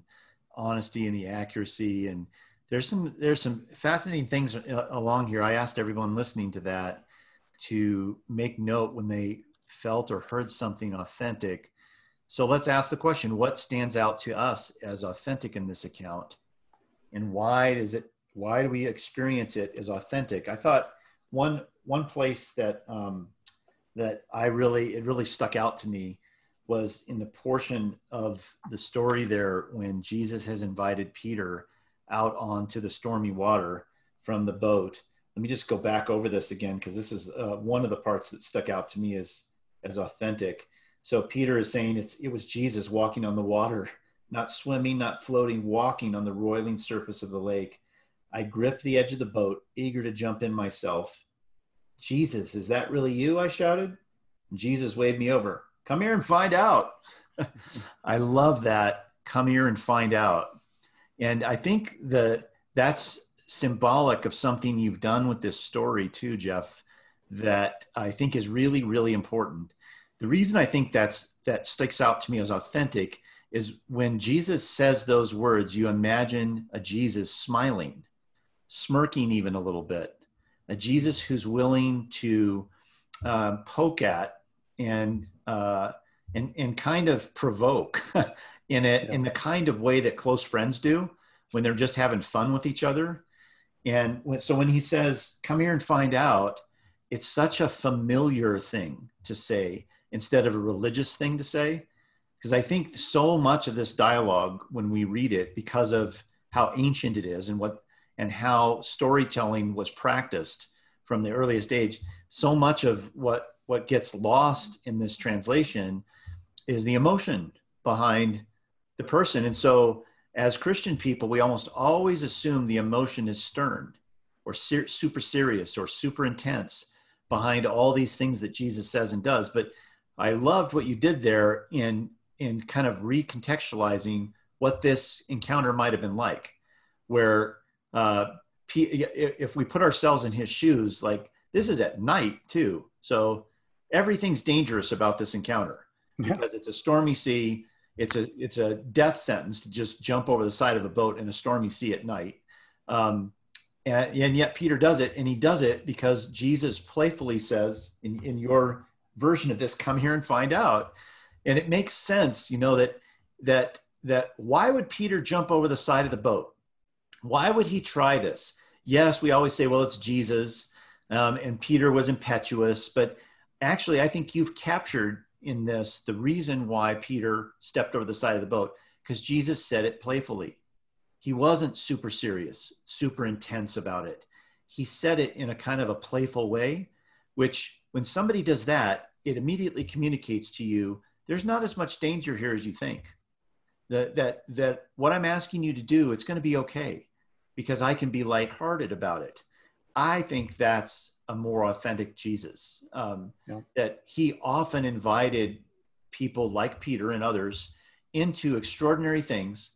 honesty and the accuracy. And there's some there's some fascinating things uh, along here. I asked everyone listening to that to make note when they felt or heard something authentic. So let's ask the question what stands out to us as authentic in this account? And why does it why do we experience it as authentic? I thought one one place that um, that I really it really stuck out to me was in the portion of the story there when Jesus has invited Peter out onto the stormy water from the boat. Let me just go back over this again because this is uh, one of the parts that stuck out to me as as authentic. So Peter is saying it's it was Jesus walking on the water, not swimming, not floating, walking on the roiling surface of the lake. I gripped the edge of the boat, eager to jump in myself. Jesus, is that really you? I shouted. Jesus waved me over. Come here and find out. [LAUGHS] I love that. Come here and find out. And I think that that's symbolic of something you've done with this story too, Jeff, that I think is really, really important. The reason I think that's that sticks out to me as authentic is when Jesus says those words, you imagine a Jesus smiling, smirking even a little bit, a Jesus who's willing to uh, poke at and uh, and and kind of provoke [LAUGHS] in it yeah. in the kind of way that close friends do when they're just having fun with each other. And when, so when he says, "Come here and find out," it's such a familiar thing to say instead of a religious thing to say. Because I think so much of this dialogue, when we read it, because of how ancient it is and what and how storytelling was practiced from the earliest age, so much of what what gets lost in this translation is the emotion behind the person. And so, as Christian people, we almost always assume the emotion is stern or ser- super serious or super intense behind all these things that Jesus says and does. But I loved what you did there in in kind of recontextualizing what this encounter might have been like, where uh, if we put ourselves in his shoes, like this is at night too, so everything's dangerous about this encounter because it's a stormy sea. It's a it's a death sentence to just jump over the side of a boat in a stormy sea at night. Um, and, and yet Peter does it, and he does it because Jesus playfully says, in, in your version of this, come here and find out. And it makes sense, you know, that that that why would Peter jump over the side of the boat? Why would he try this? Yes, we always say, well, it's Jesus, um, and Peter was impetuous, but actually, I think you've captured in this the reason why Peter stepped over the side of the boat because Jesus said it playfully. He wasn't super serious, super intense about it. He said it in a kind of a playful way, which when somebody does that, it immediately communicates to you there's not as much danger here as you think. That, that, that what I'm asking you to do, it's going to be okay because I can be lighthearted about it. I think that's a more authentic Jesus. Um, yeah. That he often invited people like Peter and others into extraordinary things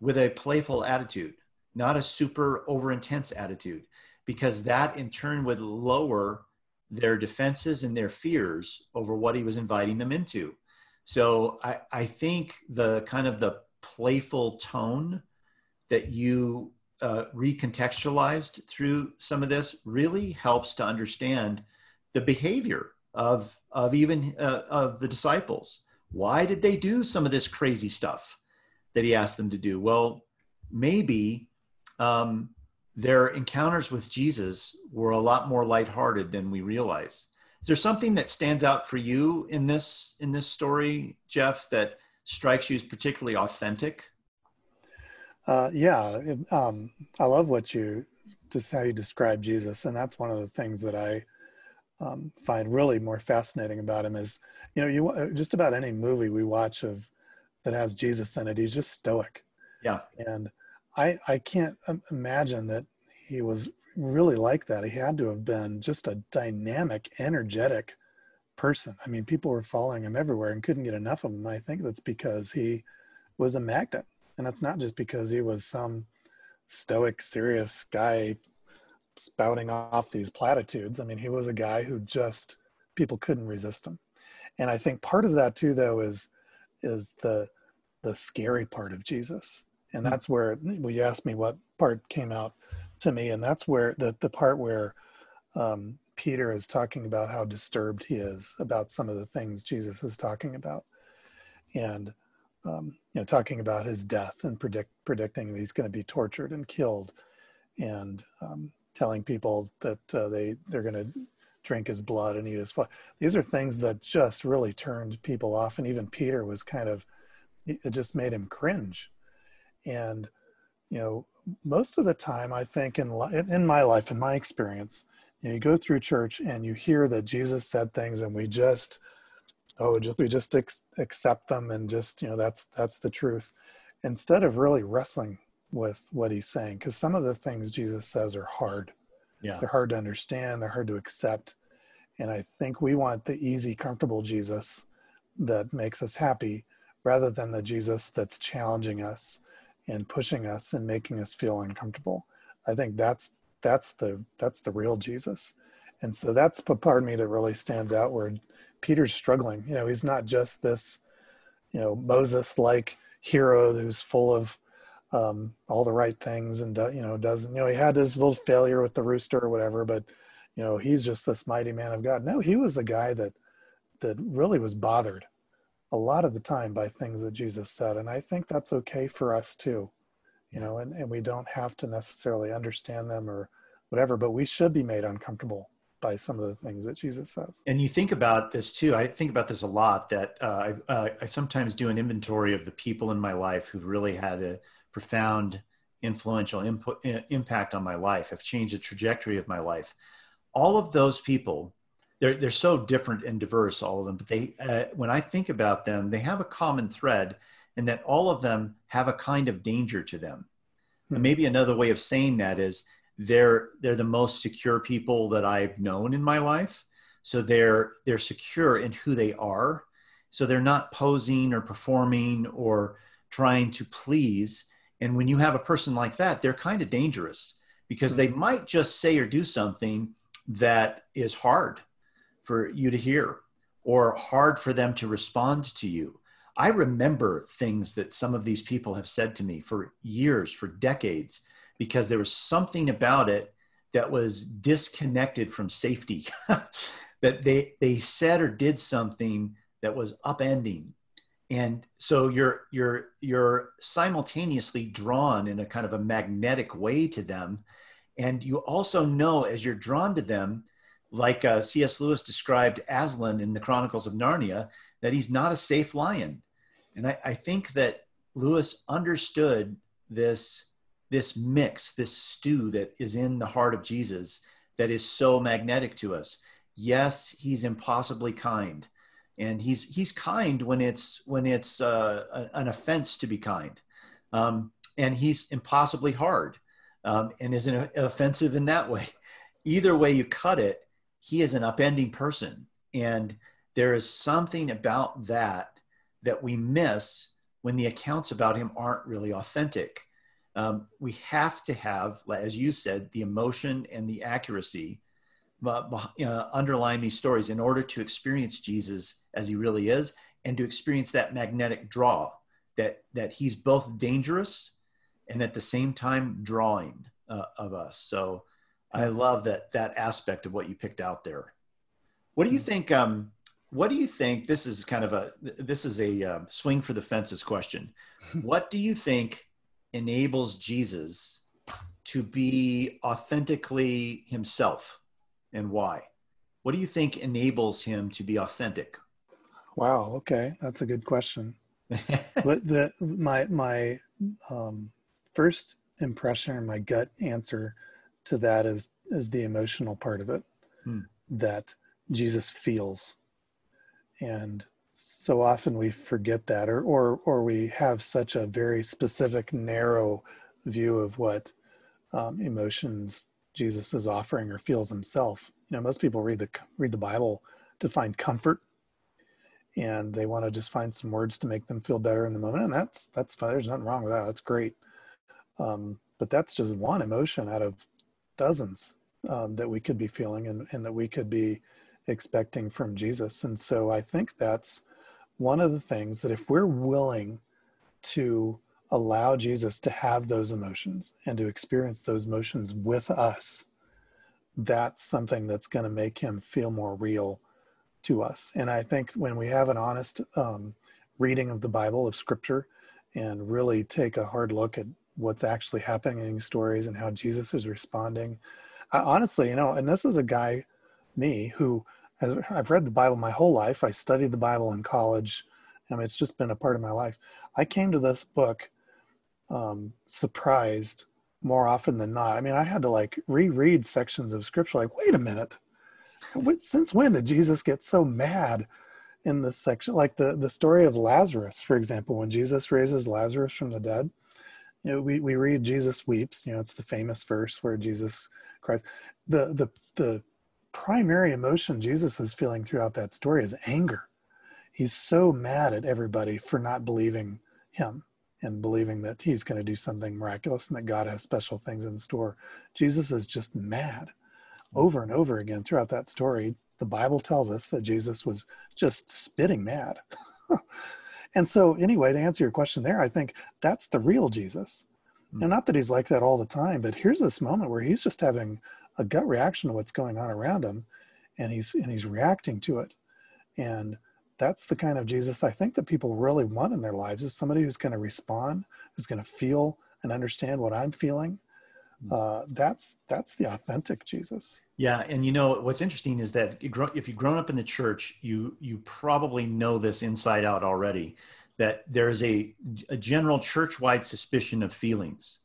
with a playful attitude, not a super over intense attitude, because that in turn would lower their defenses and their fears over what he was inviting them into. So I, I think the kind of the playful tone that you uh, recontextualized through some of this really helps to understand the behavior of of even uh, of the disciples. Why did they do some of this crazy stuff that he asked them to do? Well, maybe um, their encounters with Jesus were a lot more lighthearted than we realize. Is there something that stands out for you in this in this story, Jeff, that strikes you as particularly authentic? Uh, yeah, it, um, I love what you just how you describe Jesus, and that's one of the things that I um, find really more fascinating about him is, you know, you uh, just about any movie we watch of that has Jesus in it, he's just stoic. Yeah, and I I can't imagine that he was really like that. He had to have been just a dynamic, energetic person. I mean, people were following him everywhere and couldn't get enough of him. I think that's because he was a magnet and that's not just because he was some stoic, serious guy spouting off these platitudes. I mean, he was a guy who just people couldn't resist him. And I think part of that too, though, is is the the scary part of Jesus. And hmm. that's where well, you asked me what part came out to me, and that's where the the part where um, Peter is talking about how disturbed he is about some of the things Jesus is talking about, and um, you know, talking about his death and predict, predicting he's going to be tortured and killed, and um, telling people that uh, they they're going to drink his blood and eat his flesh. These are things that just really turned people off. And even Peter was kind of, it just made him cringe. And, you know, most of the time, I think in, in my life, in my experience, you, know, you go through church and you hear that Jesus said things and we just, oh, just, we just ex- accept them and just, you know, that's, that's the truth. Instead of really wrestling with what he's saying, because some of the things Jesus says are hard yeah. They're hard to understand, they're hard to accept. And I think we want the easy, comfortable Jesus that makes us happy rather than the Jesus that's challenging us and pushing us and making us feel uncomfortable. I think that's that's the that's the real Jesus. And so that's the part of me that really stands out where Peter's struggling. You know, he's not just this, you know, Moses like hero who's full of um, all the right things and you know doesn't you know he had his little failure with the rooster or whatever but you know he's just this mighty man of god no he was a guy that that really was bothered a lot of the time by things that jesus said and i think that's okay for us too you know and, and we don't have to necessarily understand them or whatever but we should be made uncomfortable by some of the things that jesus says. And you think about this too i think about this a lot that uh, I, uh, I sometimes do an inventory of the people in my life who've really had a profound influential input, impact on my life have changed the trajectory of my life. All of those people they're, they're so different and diverse all of them but they uh, when i think about them they have a common thread and that all of them have a kind of danger to them. Hmm. and maybe another way of saying that is they're they're the most secure people that i've known in my life so they're they're secure in who they are so they're not posing or performing or trying to please and when you have a person like that, they're kind of dangerous because they mm-hmm. might just say or do something that is hard for you to hear or hard for them to respond to you. I remember things that some of these people have said to me for years, for decades, because there was something about it that was disconnected from safety. [LAUGHS] that they they said or did something that was upending. And so you're you're you're simultaneously drawn in a kind of a magnetic way to them. And you also know as you're drawn to them like uh, cs lewis described aslan in the chronicles of narnia that he's not a safe lion. And i, I think that lewis understood this this mix this stew that is in the heart of jesus that is so magnetic to us yes he's impossibly kind and he's he's kind when it's when it's uh, an offense to be kind, um, and he's impossibly hard um, and is an offensive in that way. Either way you cut it, he is an upending person, and there is something about that that we miss when the accounts about him aren't really authentic. Um, we have to have, as you said, the emotion and the accuracy uh, underlying these stories in order to experience Jesus as he really is and to experience that magnetic draw that that he's both dangerous and at the same time drawing uh, of us. So i love that that aspect of what you picked out there. What do you think um, what do you think this is kind of a this is a uh, swing for the fences question. [LAUGHS] What do you think enables jesus to be authentically himself and why? What do you think enables him to be authentic? Wow. Okay, that's a good question. [LAUGHS] but the my my um, first impression or my gut answer to that is is the emotional part of it hmm. that Jesus feels, and so often we forget that, or or or we have such a very specific, narrow view of what um, emotions Jesus is offering or feels himself. You know, most people read the read the Bible to find comfort, and they want to just find some words to make them feel better in the moment, and that's that's fine. There's nothing wrong with that. That's great. Um, but that's just one emotion out of dozens um, that we could be feeling and, and that we could be expecting from Jesus. And so I think that's one of the things that if we're willing to allow Jesus to have those emotions and to experience those emotions with us, that's something that's going to make him feel more real to us. And I think when we have an honest um, reading of the Bible, of Scripture, and really take a hard look at what's actually happening in stories and how Jesus is responding, I, honestly, you know, and this is a guy me, who has, I've read the Bible my whole life. I studied the Bible in college. I mean, it's just been a part of my life. I came to this book um, surprised more often than not. I mean, I had to like reread sections of scripture, like, wait a minute, since when did Jesus get so mad in this section? Like the, the story of Lazarus, for example, when Jesus raises Lazarus from the dead, you know, we, we read Jesus weeps, you know, it's the famous verse where Jesus cries. The, the, the primary emotion Jesus is feeling throughout that story is anger. He's so mad at everybody for not believing him and believing that he's going to do something miraculous and that God has special things in store. Jesus is just mad over and over again throughout that story. The Bible tells us that Jesus was just spitting mad. [LAUGHS] and so, anyway, to answer your question there, I think that's the real Jesus. And hmm. not that he's like that all the time, but here's this moment where he's just having a gut reaction to what's going on around him and he's and he's reacting to it. And that's the kind of Jesus I think that people really want in their lives is somebody who's going to respond, who's going to feel and understand what I'm feeling. Hmm. Uh, that's that's the authentic Jesus. Yeah, and you know what's interesting is that if you've grown up in the church, you you probably know this inside out already. That there is a a general church-wide suspicion of feelings.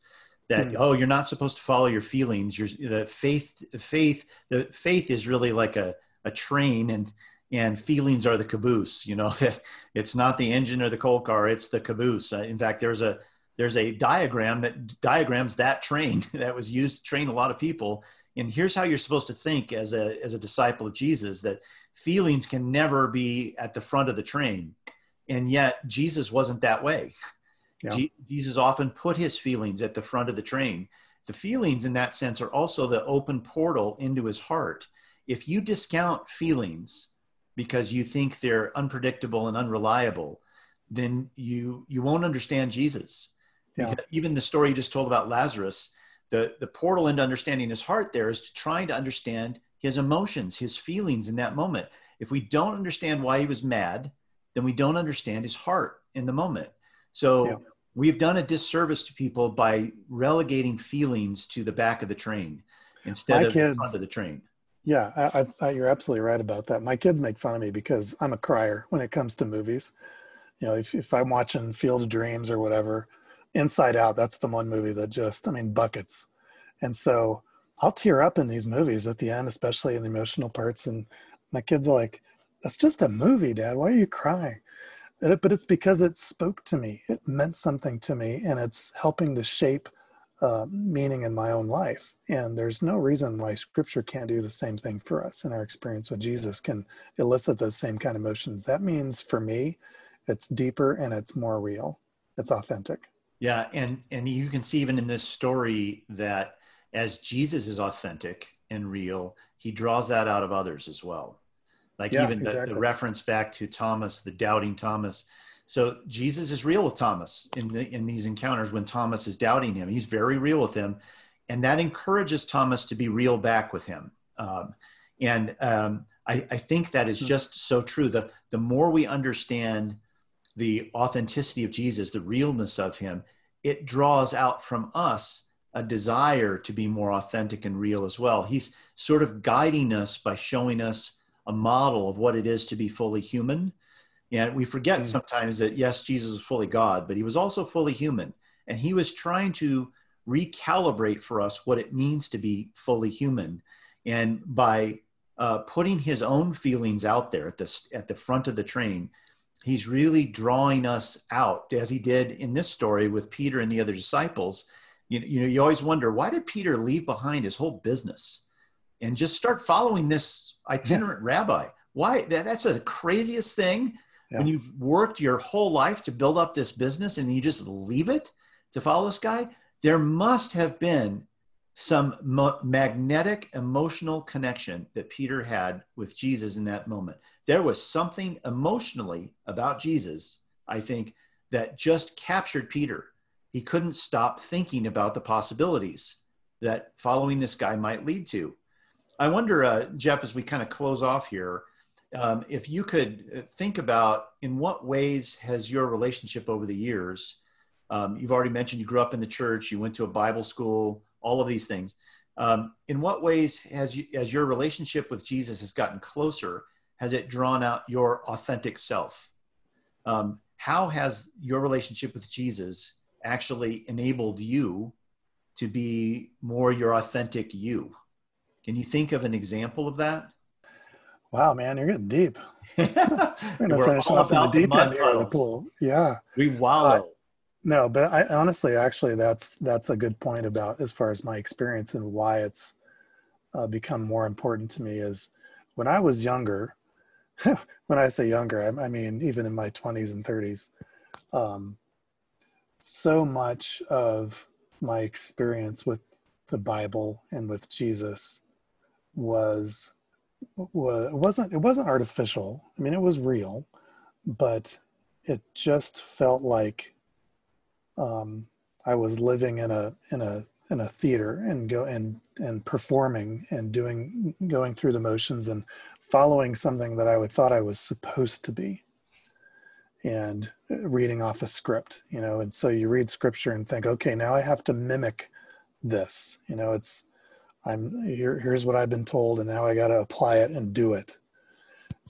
That hmm. oh, you're not supposed to follow your feelings. You're the faith faith the faith is really like a a train and and feelings are the caboose you know [LAUGHS] that it's not the engine or the coal car it's the caboose uh, in fact there's a there's a diagram that diagrams that train [LAUGHS] that was used to train a lot of people and here's how you're supposed to think as a as a disciple of jesus that feelings can never be at the front of the train and yet jesus wasn't that way [LAUGHS] yeah. jesus often put his feelings at the front of the train the feelings in that sense are also the open portal into his heart if you discount feelings because you think they're unpredictable and unreliable, then you you won't understand Jesus. Yeah. even the story you just told about Lazarus, the the portal into understanding his heart there is to trying to understand his emotions, his feelings in that moment. If we don't understand why he was mad, then we don't understand his heart in the moment. So yeah. We've done a disservice to people by relegating feelings to the back of the train instead My of kids, the front of the train. Yeah, I, I, you're absolutely right about that. My kids make fun of me because I'm a crier when it comes to movies. You know, if, if I'm watching Field of Dreams or whatever, Inside Out, that's the one movie that just, I mean, buckets. And so I'll tear up in these movies at the end, especially in the emotional parts. And my kids are like, that's just a movie, Dad. Why are you crying? But it's because it spoke to me. It meant something to me, and it's helping to shape uh, meaning in my own life. And there's no reason why scripture can't do the same thing for us. And our experience with Jesus can elicit those same kind of emotions. That means for me, it's deeper and it's more real. It's authentic. Yeah. And, and you can see even in this story that as Jesus is authentic and real, he draws that out of others as well. Like yeah, even the, exactly. the reference back to Thomas, the doubting Thomas, so Jesus is real with Thomas in the in these encounters when Thomas is doubting him. He's very real with him, and that encourages Thomas to be real back with him. Um, and um, I, I, think that is hmm. just so true. The the more we understand the authenticity of Jesus, the realness of him, it draws out from us a desire to be more authentic and real as well. He's sort of guiding us by showing us a model of what it is to be fully human and we forget mm. sometimes that, yes, Jesus was fully God, but he was also fully human. And he was trying to recalibrate for us what it means to be fully human. And by uh, putting his own feelings out there at the, at the front of the train, he's really drawing us out, as he did in this story with Peter and the other disciples. You, you know, you always wonder why did Peter leave behind his whole business and just start following this itinerant yeah. rabbi? Why? That, that's the craziest thing yeah. when you've worked your whole life to build up this business and you just leave it to follow this guy, there must have been some mo- magnetic emotional connection that Peter had with Jesus in that moment. There was something emotionally about Jesus, I think, that just captured Peter. He couldn't stop thinking about the possibilities that following this guy might lead to. I wonder, uh, Jeff, as we kind of close off here, um, if you could uh, think about in what ways has your relationship over the years, um, you've already mentioned you grew up in the church, you went to a Bible school, all of these things. Um, in what ways has you, as your relationship with Jesus has gotten closer, has it drawn out your authentic self? Um, how has your relationship with Jesus actually enabled you to be more your authentic you? Can you think of an example of that? Wow, man, you're getting deep. [LAUGHS] We're gonna finish off in the deep end here of the pool. Yeah, we wallow. Uh, no, but I honestly, actually, that's that's a good point about as far as my experience and why it's uh, become more important to me is when I was younger. [LAUGHS] when I say younger, I, I, mean even in my 20s and 30s. Um, so much of my experience with the Bible and with Jesus was was it wasn't it wasn't artificial. I mean, it was real, but it just felt like um, I was living in a in a in a theater and go and and performing and doing going through the motions and following something that I would thought I was supposed to be and reading off a script you know and so you read scripture and think okay now I have to mimic this you know it's I'm here here's what I've been told and now I got to apply it and do it.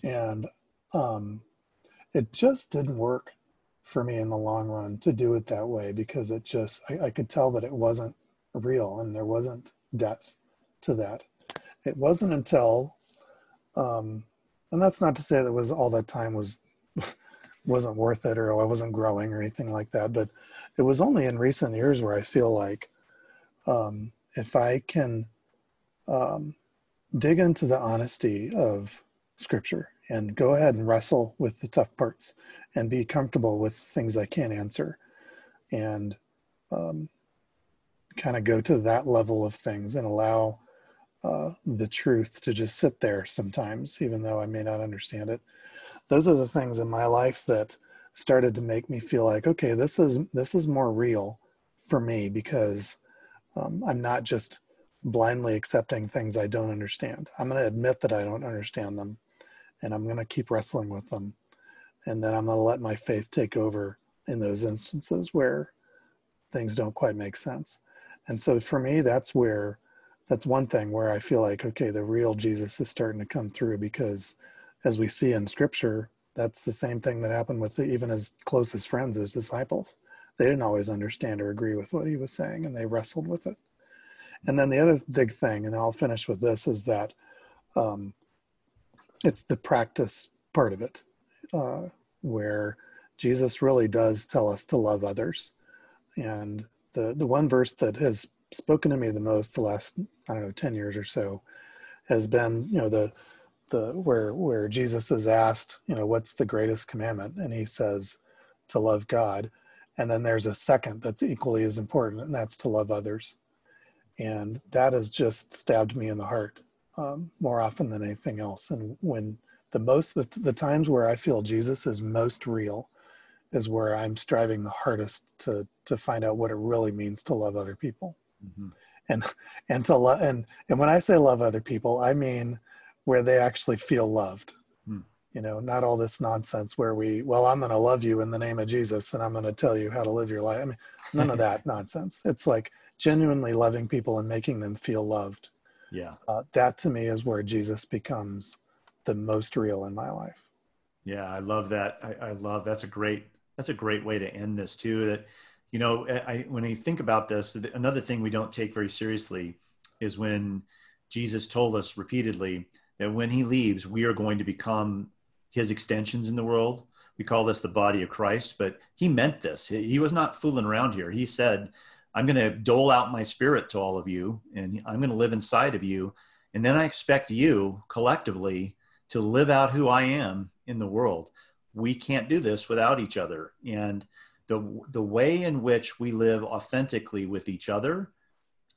And um it just didn't work for me in the long run to do it that way because it just I, I, could tell that it wasn't real and there wasn't depth to that. It wasn't until um and that's not to say that was all that time was [LAUGHS] wasn't worth it or i wasn't growing or anything like that but it was only in recent years where i feel like um if i can um dig into the honesty of scripture and go ahead and wrestle with the tough parts and be comfortable with things I can't answer and um, kind of go to that level of things and allow uh, the truth to just sit there sometimes, even though I may not understand it. Those are the things in my life that started to make me feel like, okay, this is this is more real for me because um, I'm not just blindly accepting things I don't understand. I'm going to admit that I don't understand them and I'm going to keep wrestling with them. And then I'm going to let my faith take over in those instances where things don't quite make sense. And so for me, that's where, that's one thing where I feel like, okay, the real Jesus is starting to come through because as we see in scripture, that's the same thing that happened with the, even his closest friends, his disciples. They didn't always understand or agree with what he was saying and they wrestled with it. And then the other big thing, and I'll finish with this, is that um, it's the practice part of it uh, where jesus really does tell us to love others. And the the one verse that has spoken to me the most the last i don't know 10 years or so has been you know the the where where jesus is asked you know what's the greatest commandment? And he says to love god. And then there's a second that's equally as important and that's to love others and that has just stabbed me in the heart um, more often than anything else. And when the most the, the times where I feel Jesus is most real is where I'm striving the hardest to to find out what it really means to love other people. Mm-hmm. And and to love and and when I say love other people, I mean where they actually feel loved. Mm. You know, not all this nonsense where we, well, I'm going to love you in the name of Jesus and I'm going to tell you how to live your life. I mean, none of [LAUGHS] that nonsense. It's like genuinely loving people and making them feel loved. Yeah. Uh, that to me is where jesus becomes the most real in my life. Yeah i love that. I, I, love that's a great that's a great way to end this too that you know I, when you think about this another thing we don't take very seriously is when jesus told us repeatedly that when he leaves we are going to become his extensions in the world. We call this the body of christ but he meant this. He was not fooling around here. He said I'm going to dole out my spirit to all of you, and I'm going to live inside of you. And then I expect you collectively to live out who I am in the world. We can't do this without each other. And the, the way in which we live authentically with each other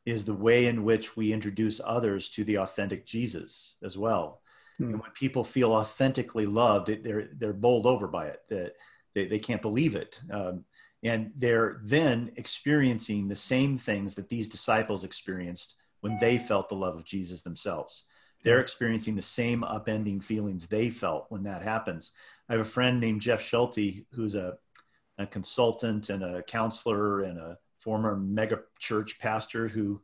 is the way in which we introduce others to the authentic Jesus as well. Hmm. And when people feel authentically loved, they're, they're bowled over by it, that they, they can't believe it. Um, and they're then experiencing the same things that these disciples experienced when they felt the love of Jesus themselves. They're experiencing the same upending feelings they felt when that happens. I have a friend named Jeff Schulte who's a, a consultant and a counselor and a former mega church pastor who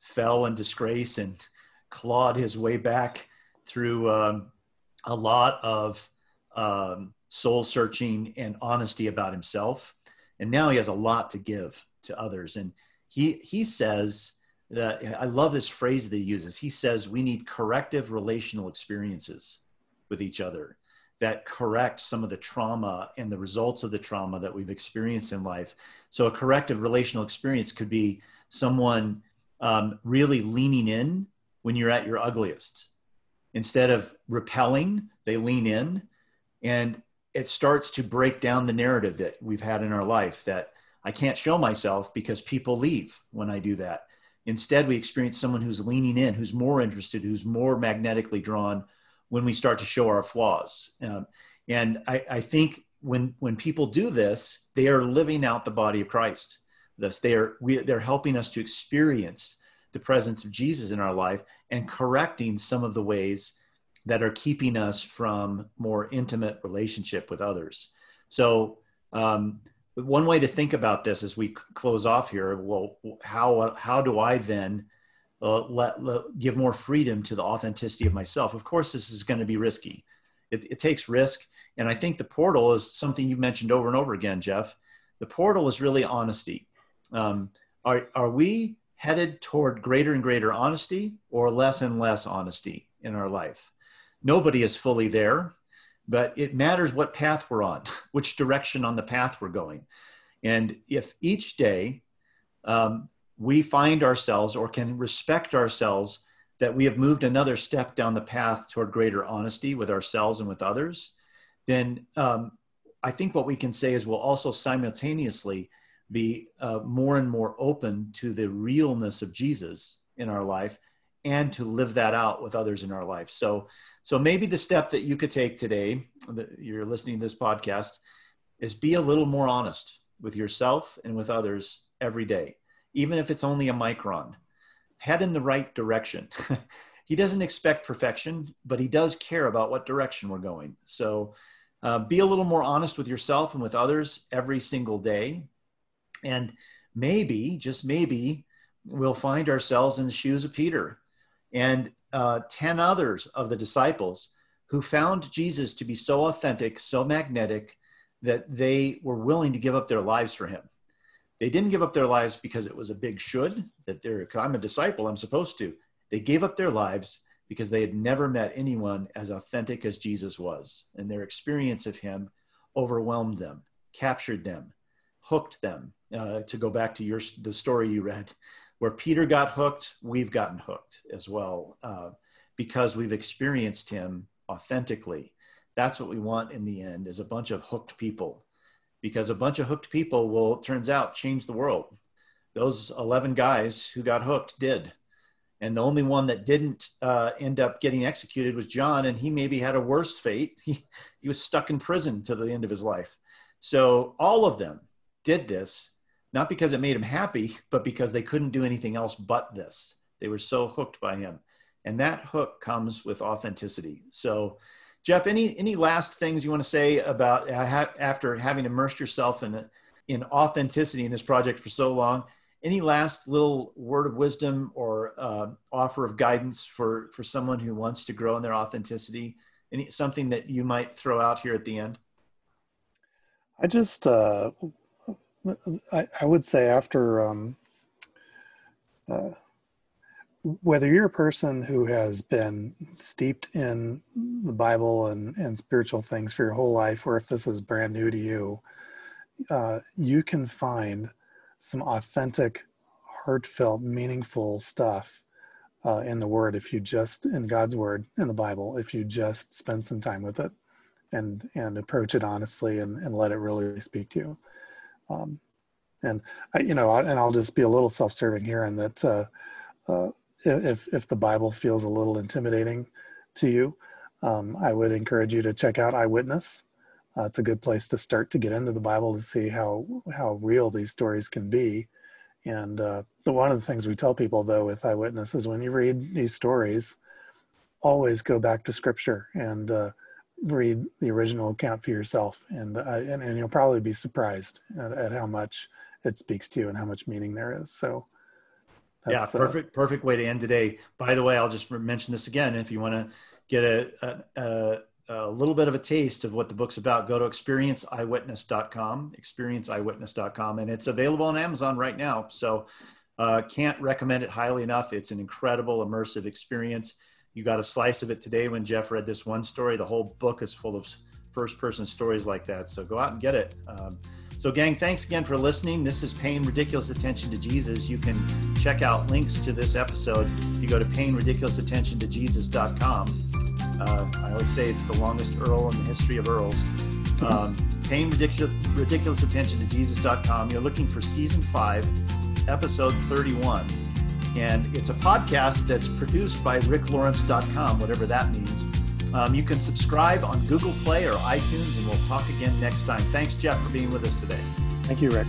fell in disgrace and [LAUGHS] clawed his way back through um, a lot of um, soul searching and honesty about himself. And now he has a lot to give to others. And he, he says that I love this phrase that he uses. He says we need corrective relational experiences with each other that correct some of the trauma and the results of the trauma that we've experienced in life. So, a corrective relational experience could be someone um, really leaning in when you're at your ugliest. Instead of repelling, they lean in and it starts to break down the narrative that we've had in our life that I can't show myself because people leave when I do that. Instead, we experience someone who's leaning in, who's more interested, who's more magnetically drawn when we start to show our flaws. Um, and I, I, think when when people do this, they are living out the body of Christ. Thus, they are we, they're helping us to experience the presence of Jesus in our life and correcting some of the ways that are keeping us from more intimate relationship with others. So, um, one way to think about this as we close off here, well, how how do I then uh, let, let, give more freedom to the authenticity of myself. Of course, this is going to be risky. It, it, takes risk, and I think the portal is something you mentioned over and over again, Jeff. The portal is really honesty. Um, are are we headed toward greater and greater honesty, or less and less honesty in our life? Nobody is fully there, but it matters what path we're on, [LAUGHS] which direction on the path we're going, and if each day um, we find ourselves or can respect ourselves that we have moved another step down the path toward greater honesty with ourselves and with others, then um, I think what we can say is we'll also simultaneously be uh, more and more open to the realness of Jesus in our life and to live that out with others in our life. So, so maybe the step that you could take today, that you're listening to this podcast, is be a little more honest with yourself and with others every day even if it's only a micron. Head in the right direction. [LAUGHS] he doesn't expect perfection, but he does care about what direction we're going. So uh, be a little more honest with yourself and with others every single day. And maybe, just maybe, we'll find ourselves in the shoes of Peter and uh, 10 others of the disciples who found Jesus to be so authentic, so magnetic, that they were willing to give up their lives for him. They didn't give up their lives because it was a big should, that they're, I'm a disciple, I'm supposed to. They gave up their lives because they had never met anyone as authentic as Jesus was. And their experience of him overwhelmed them, captured them, hooked them. Uh, to go back to your the story you read, where Peter got hooked, we've gotten hooked as well uh, because we've experienced him authentically. That's what we want in the end is a bunch of hooked people because a bunch of hooked people will, turns out, change the world. Those 11 guys who got hooked did. And the only one that didn't uh, end up getting executed was John, and he maybe had a worse fate. [LAUGHS] He, he was stuck in prison to the end of his life. So all of them did this, not because it made him happy, but because they couldn't do anything else but this. They were so hooked by him. And that hook comes with authenticity. So Jeff, any any last things you want to say about after having immersed yourself in in authenticity in this project for so long? Any last little word of wisdom or uh, offer of guidance for for someone who wants to grow in their authenticity? Any something that you might throw out here at the end? I just uh, I, I would say after um, uh, whether you're a person who has been steeped in the Bible and, and spiritual things for your whole life, or if this is brand new to you, uh, you can find some authentic, heartfelt, meaningful stuff uh, in the Word if you just, in God's Word, in the Bible, if you just spend some time with it and and approach it honestly and, and let it really speak to you. Um, and I, you know, and I'll just be a little self-serving here, in that uh, uh, if if the Bible feels a little intimidating to you, um, I would encourage you to check out Eyewitness. Uh, it's a good place to start to get into the Bible to see how how real these stories can be. And uh, the, one of the things we tell people though with Eyewitness is when you read these stories, always go back to Scripture and uh, read the original account for yourself, and, uh, and, and you'll probably be surprised at, at how much it speaks to you and how much meaning there is. So yeah, uh, perfect, uh, perfect way to end today. By the way, I'll just mention this again. If you want to get a, a, a, little bit of a taste of what the book's about, go to experienceeyewitness.com, experienceeyewitness.com, and it's available on Amazon right now. So uh, can't recommend it highly enough. It's an incredible immersive experience. You got a slice of it today when Jeff read this one story. The whole book is full of first person stories like that. So go out and get it. Um, so, gang, thanks again for listening. This is Paying Ridiculous Attention to Jesus. You can check out links to this episode. You go to payingridiculousattentiontojesus.com. Uh, I always say it's the longest URL in the history of URLs. Um, paying ridiculous, ridiculous attention to Jesus.com. You're looking for season five, episode 31. And it's a podcast that's produced by ricklawrence.com, whatever that means. Um, you can subscribe on Google Play or iTunes, and we'll talk again next time. Thanks, Jeff, for being with us today. Thank you, Rick.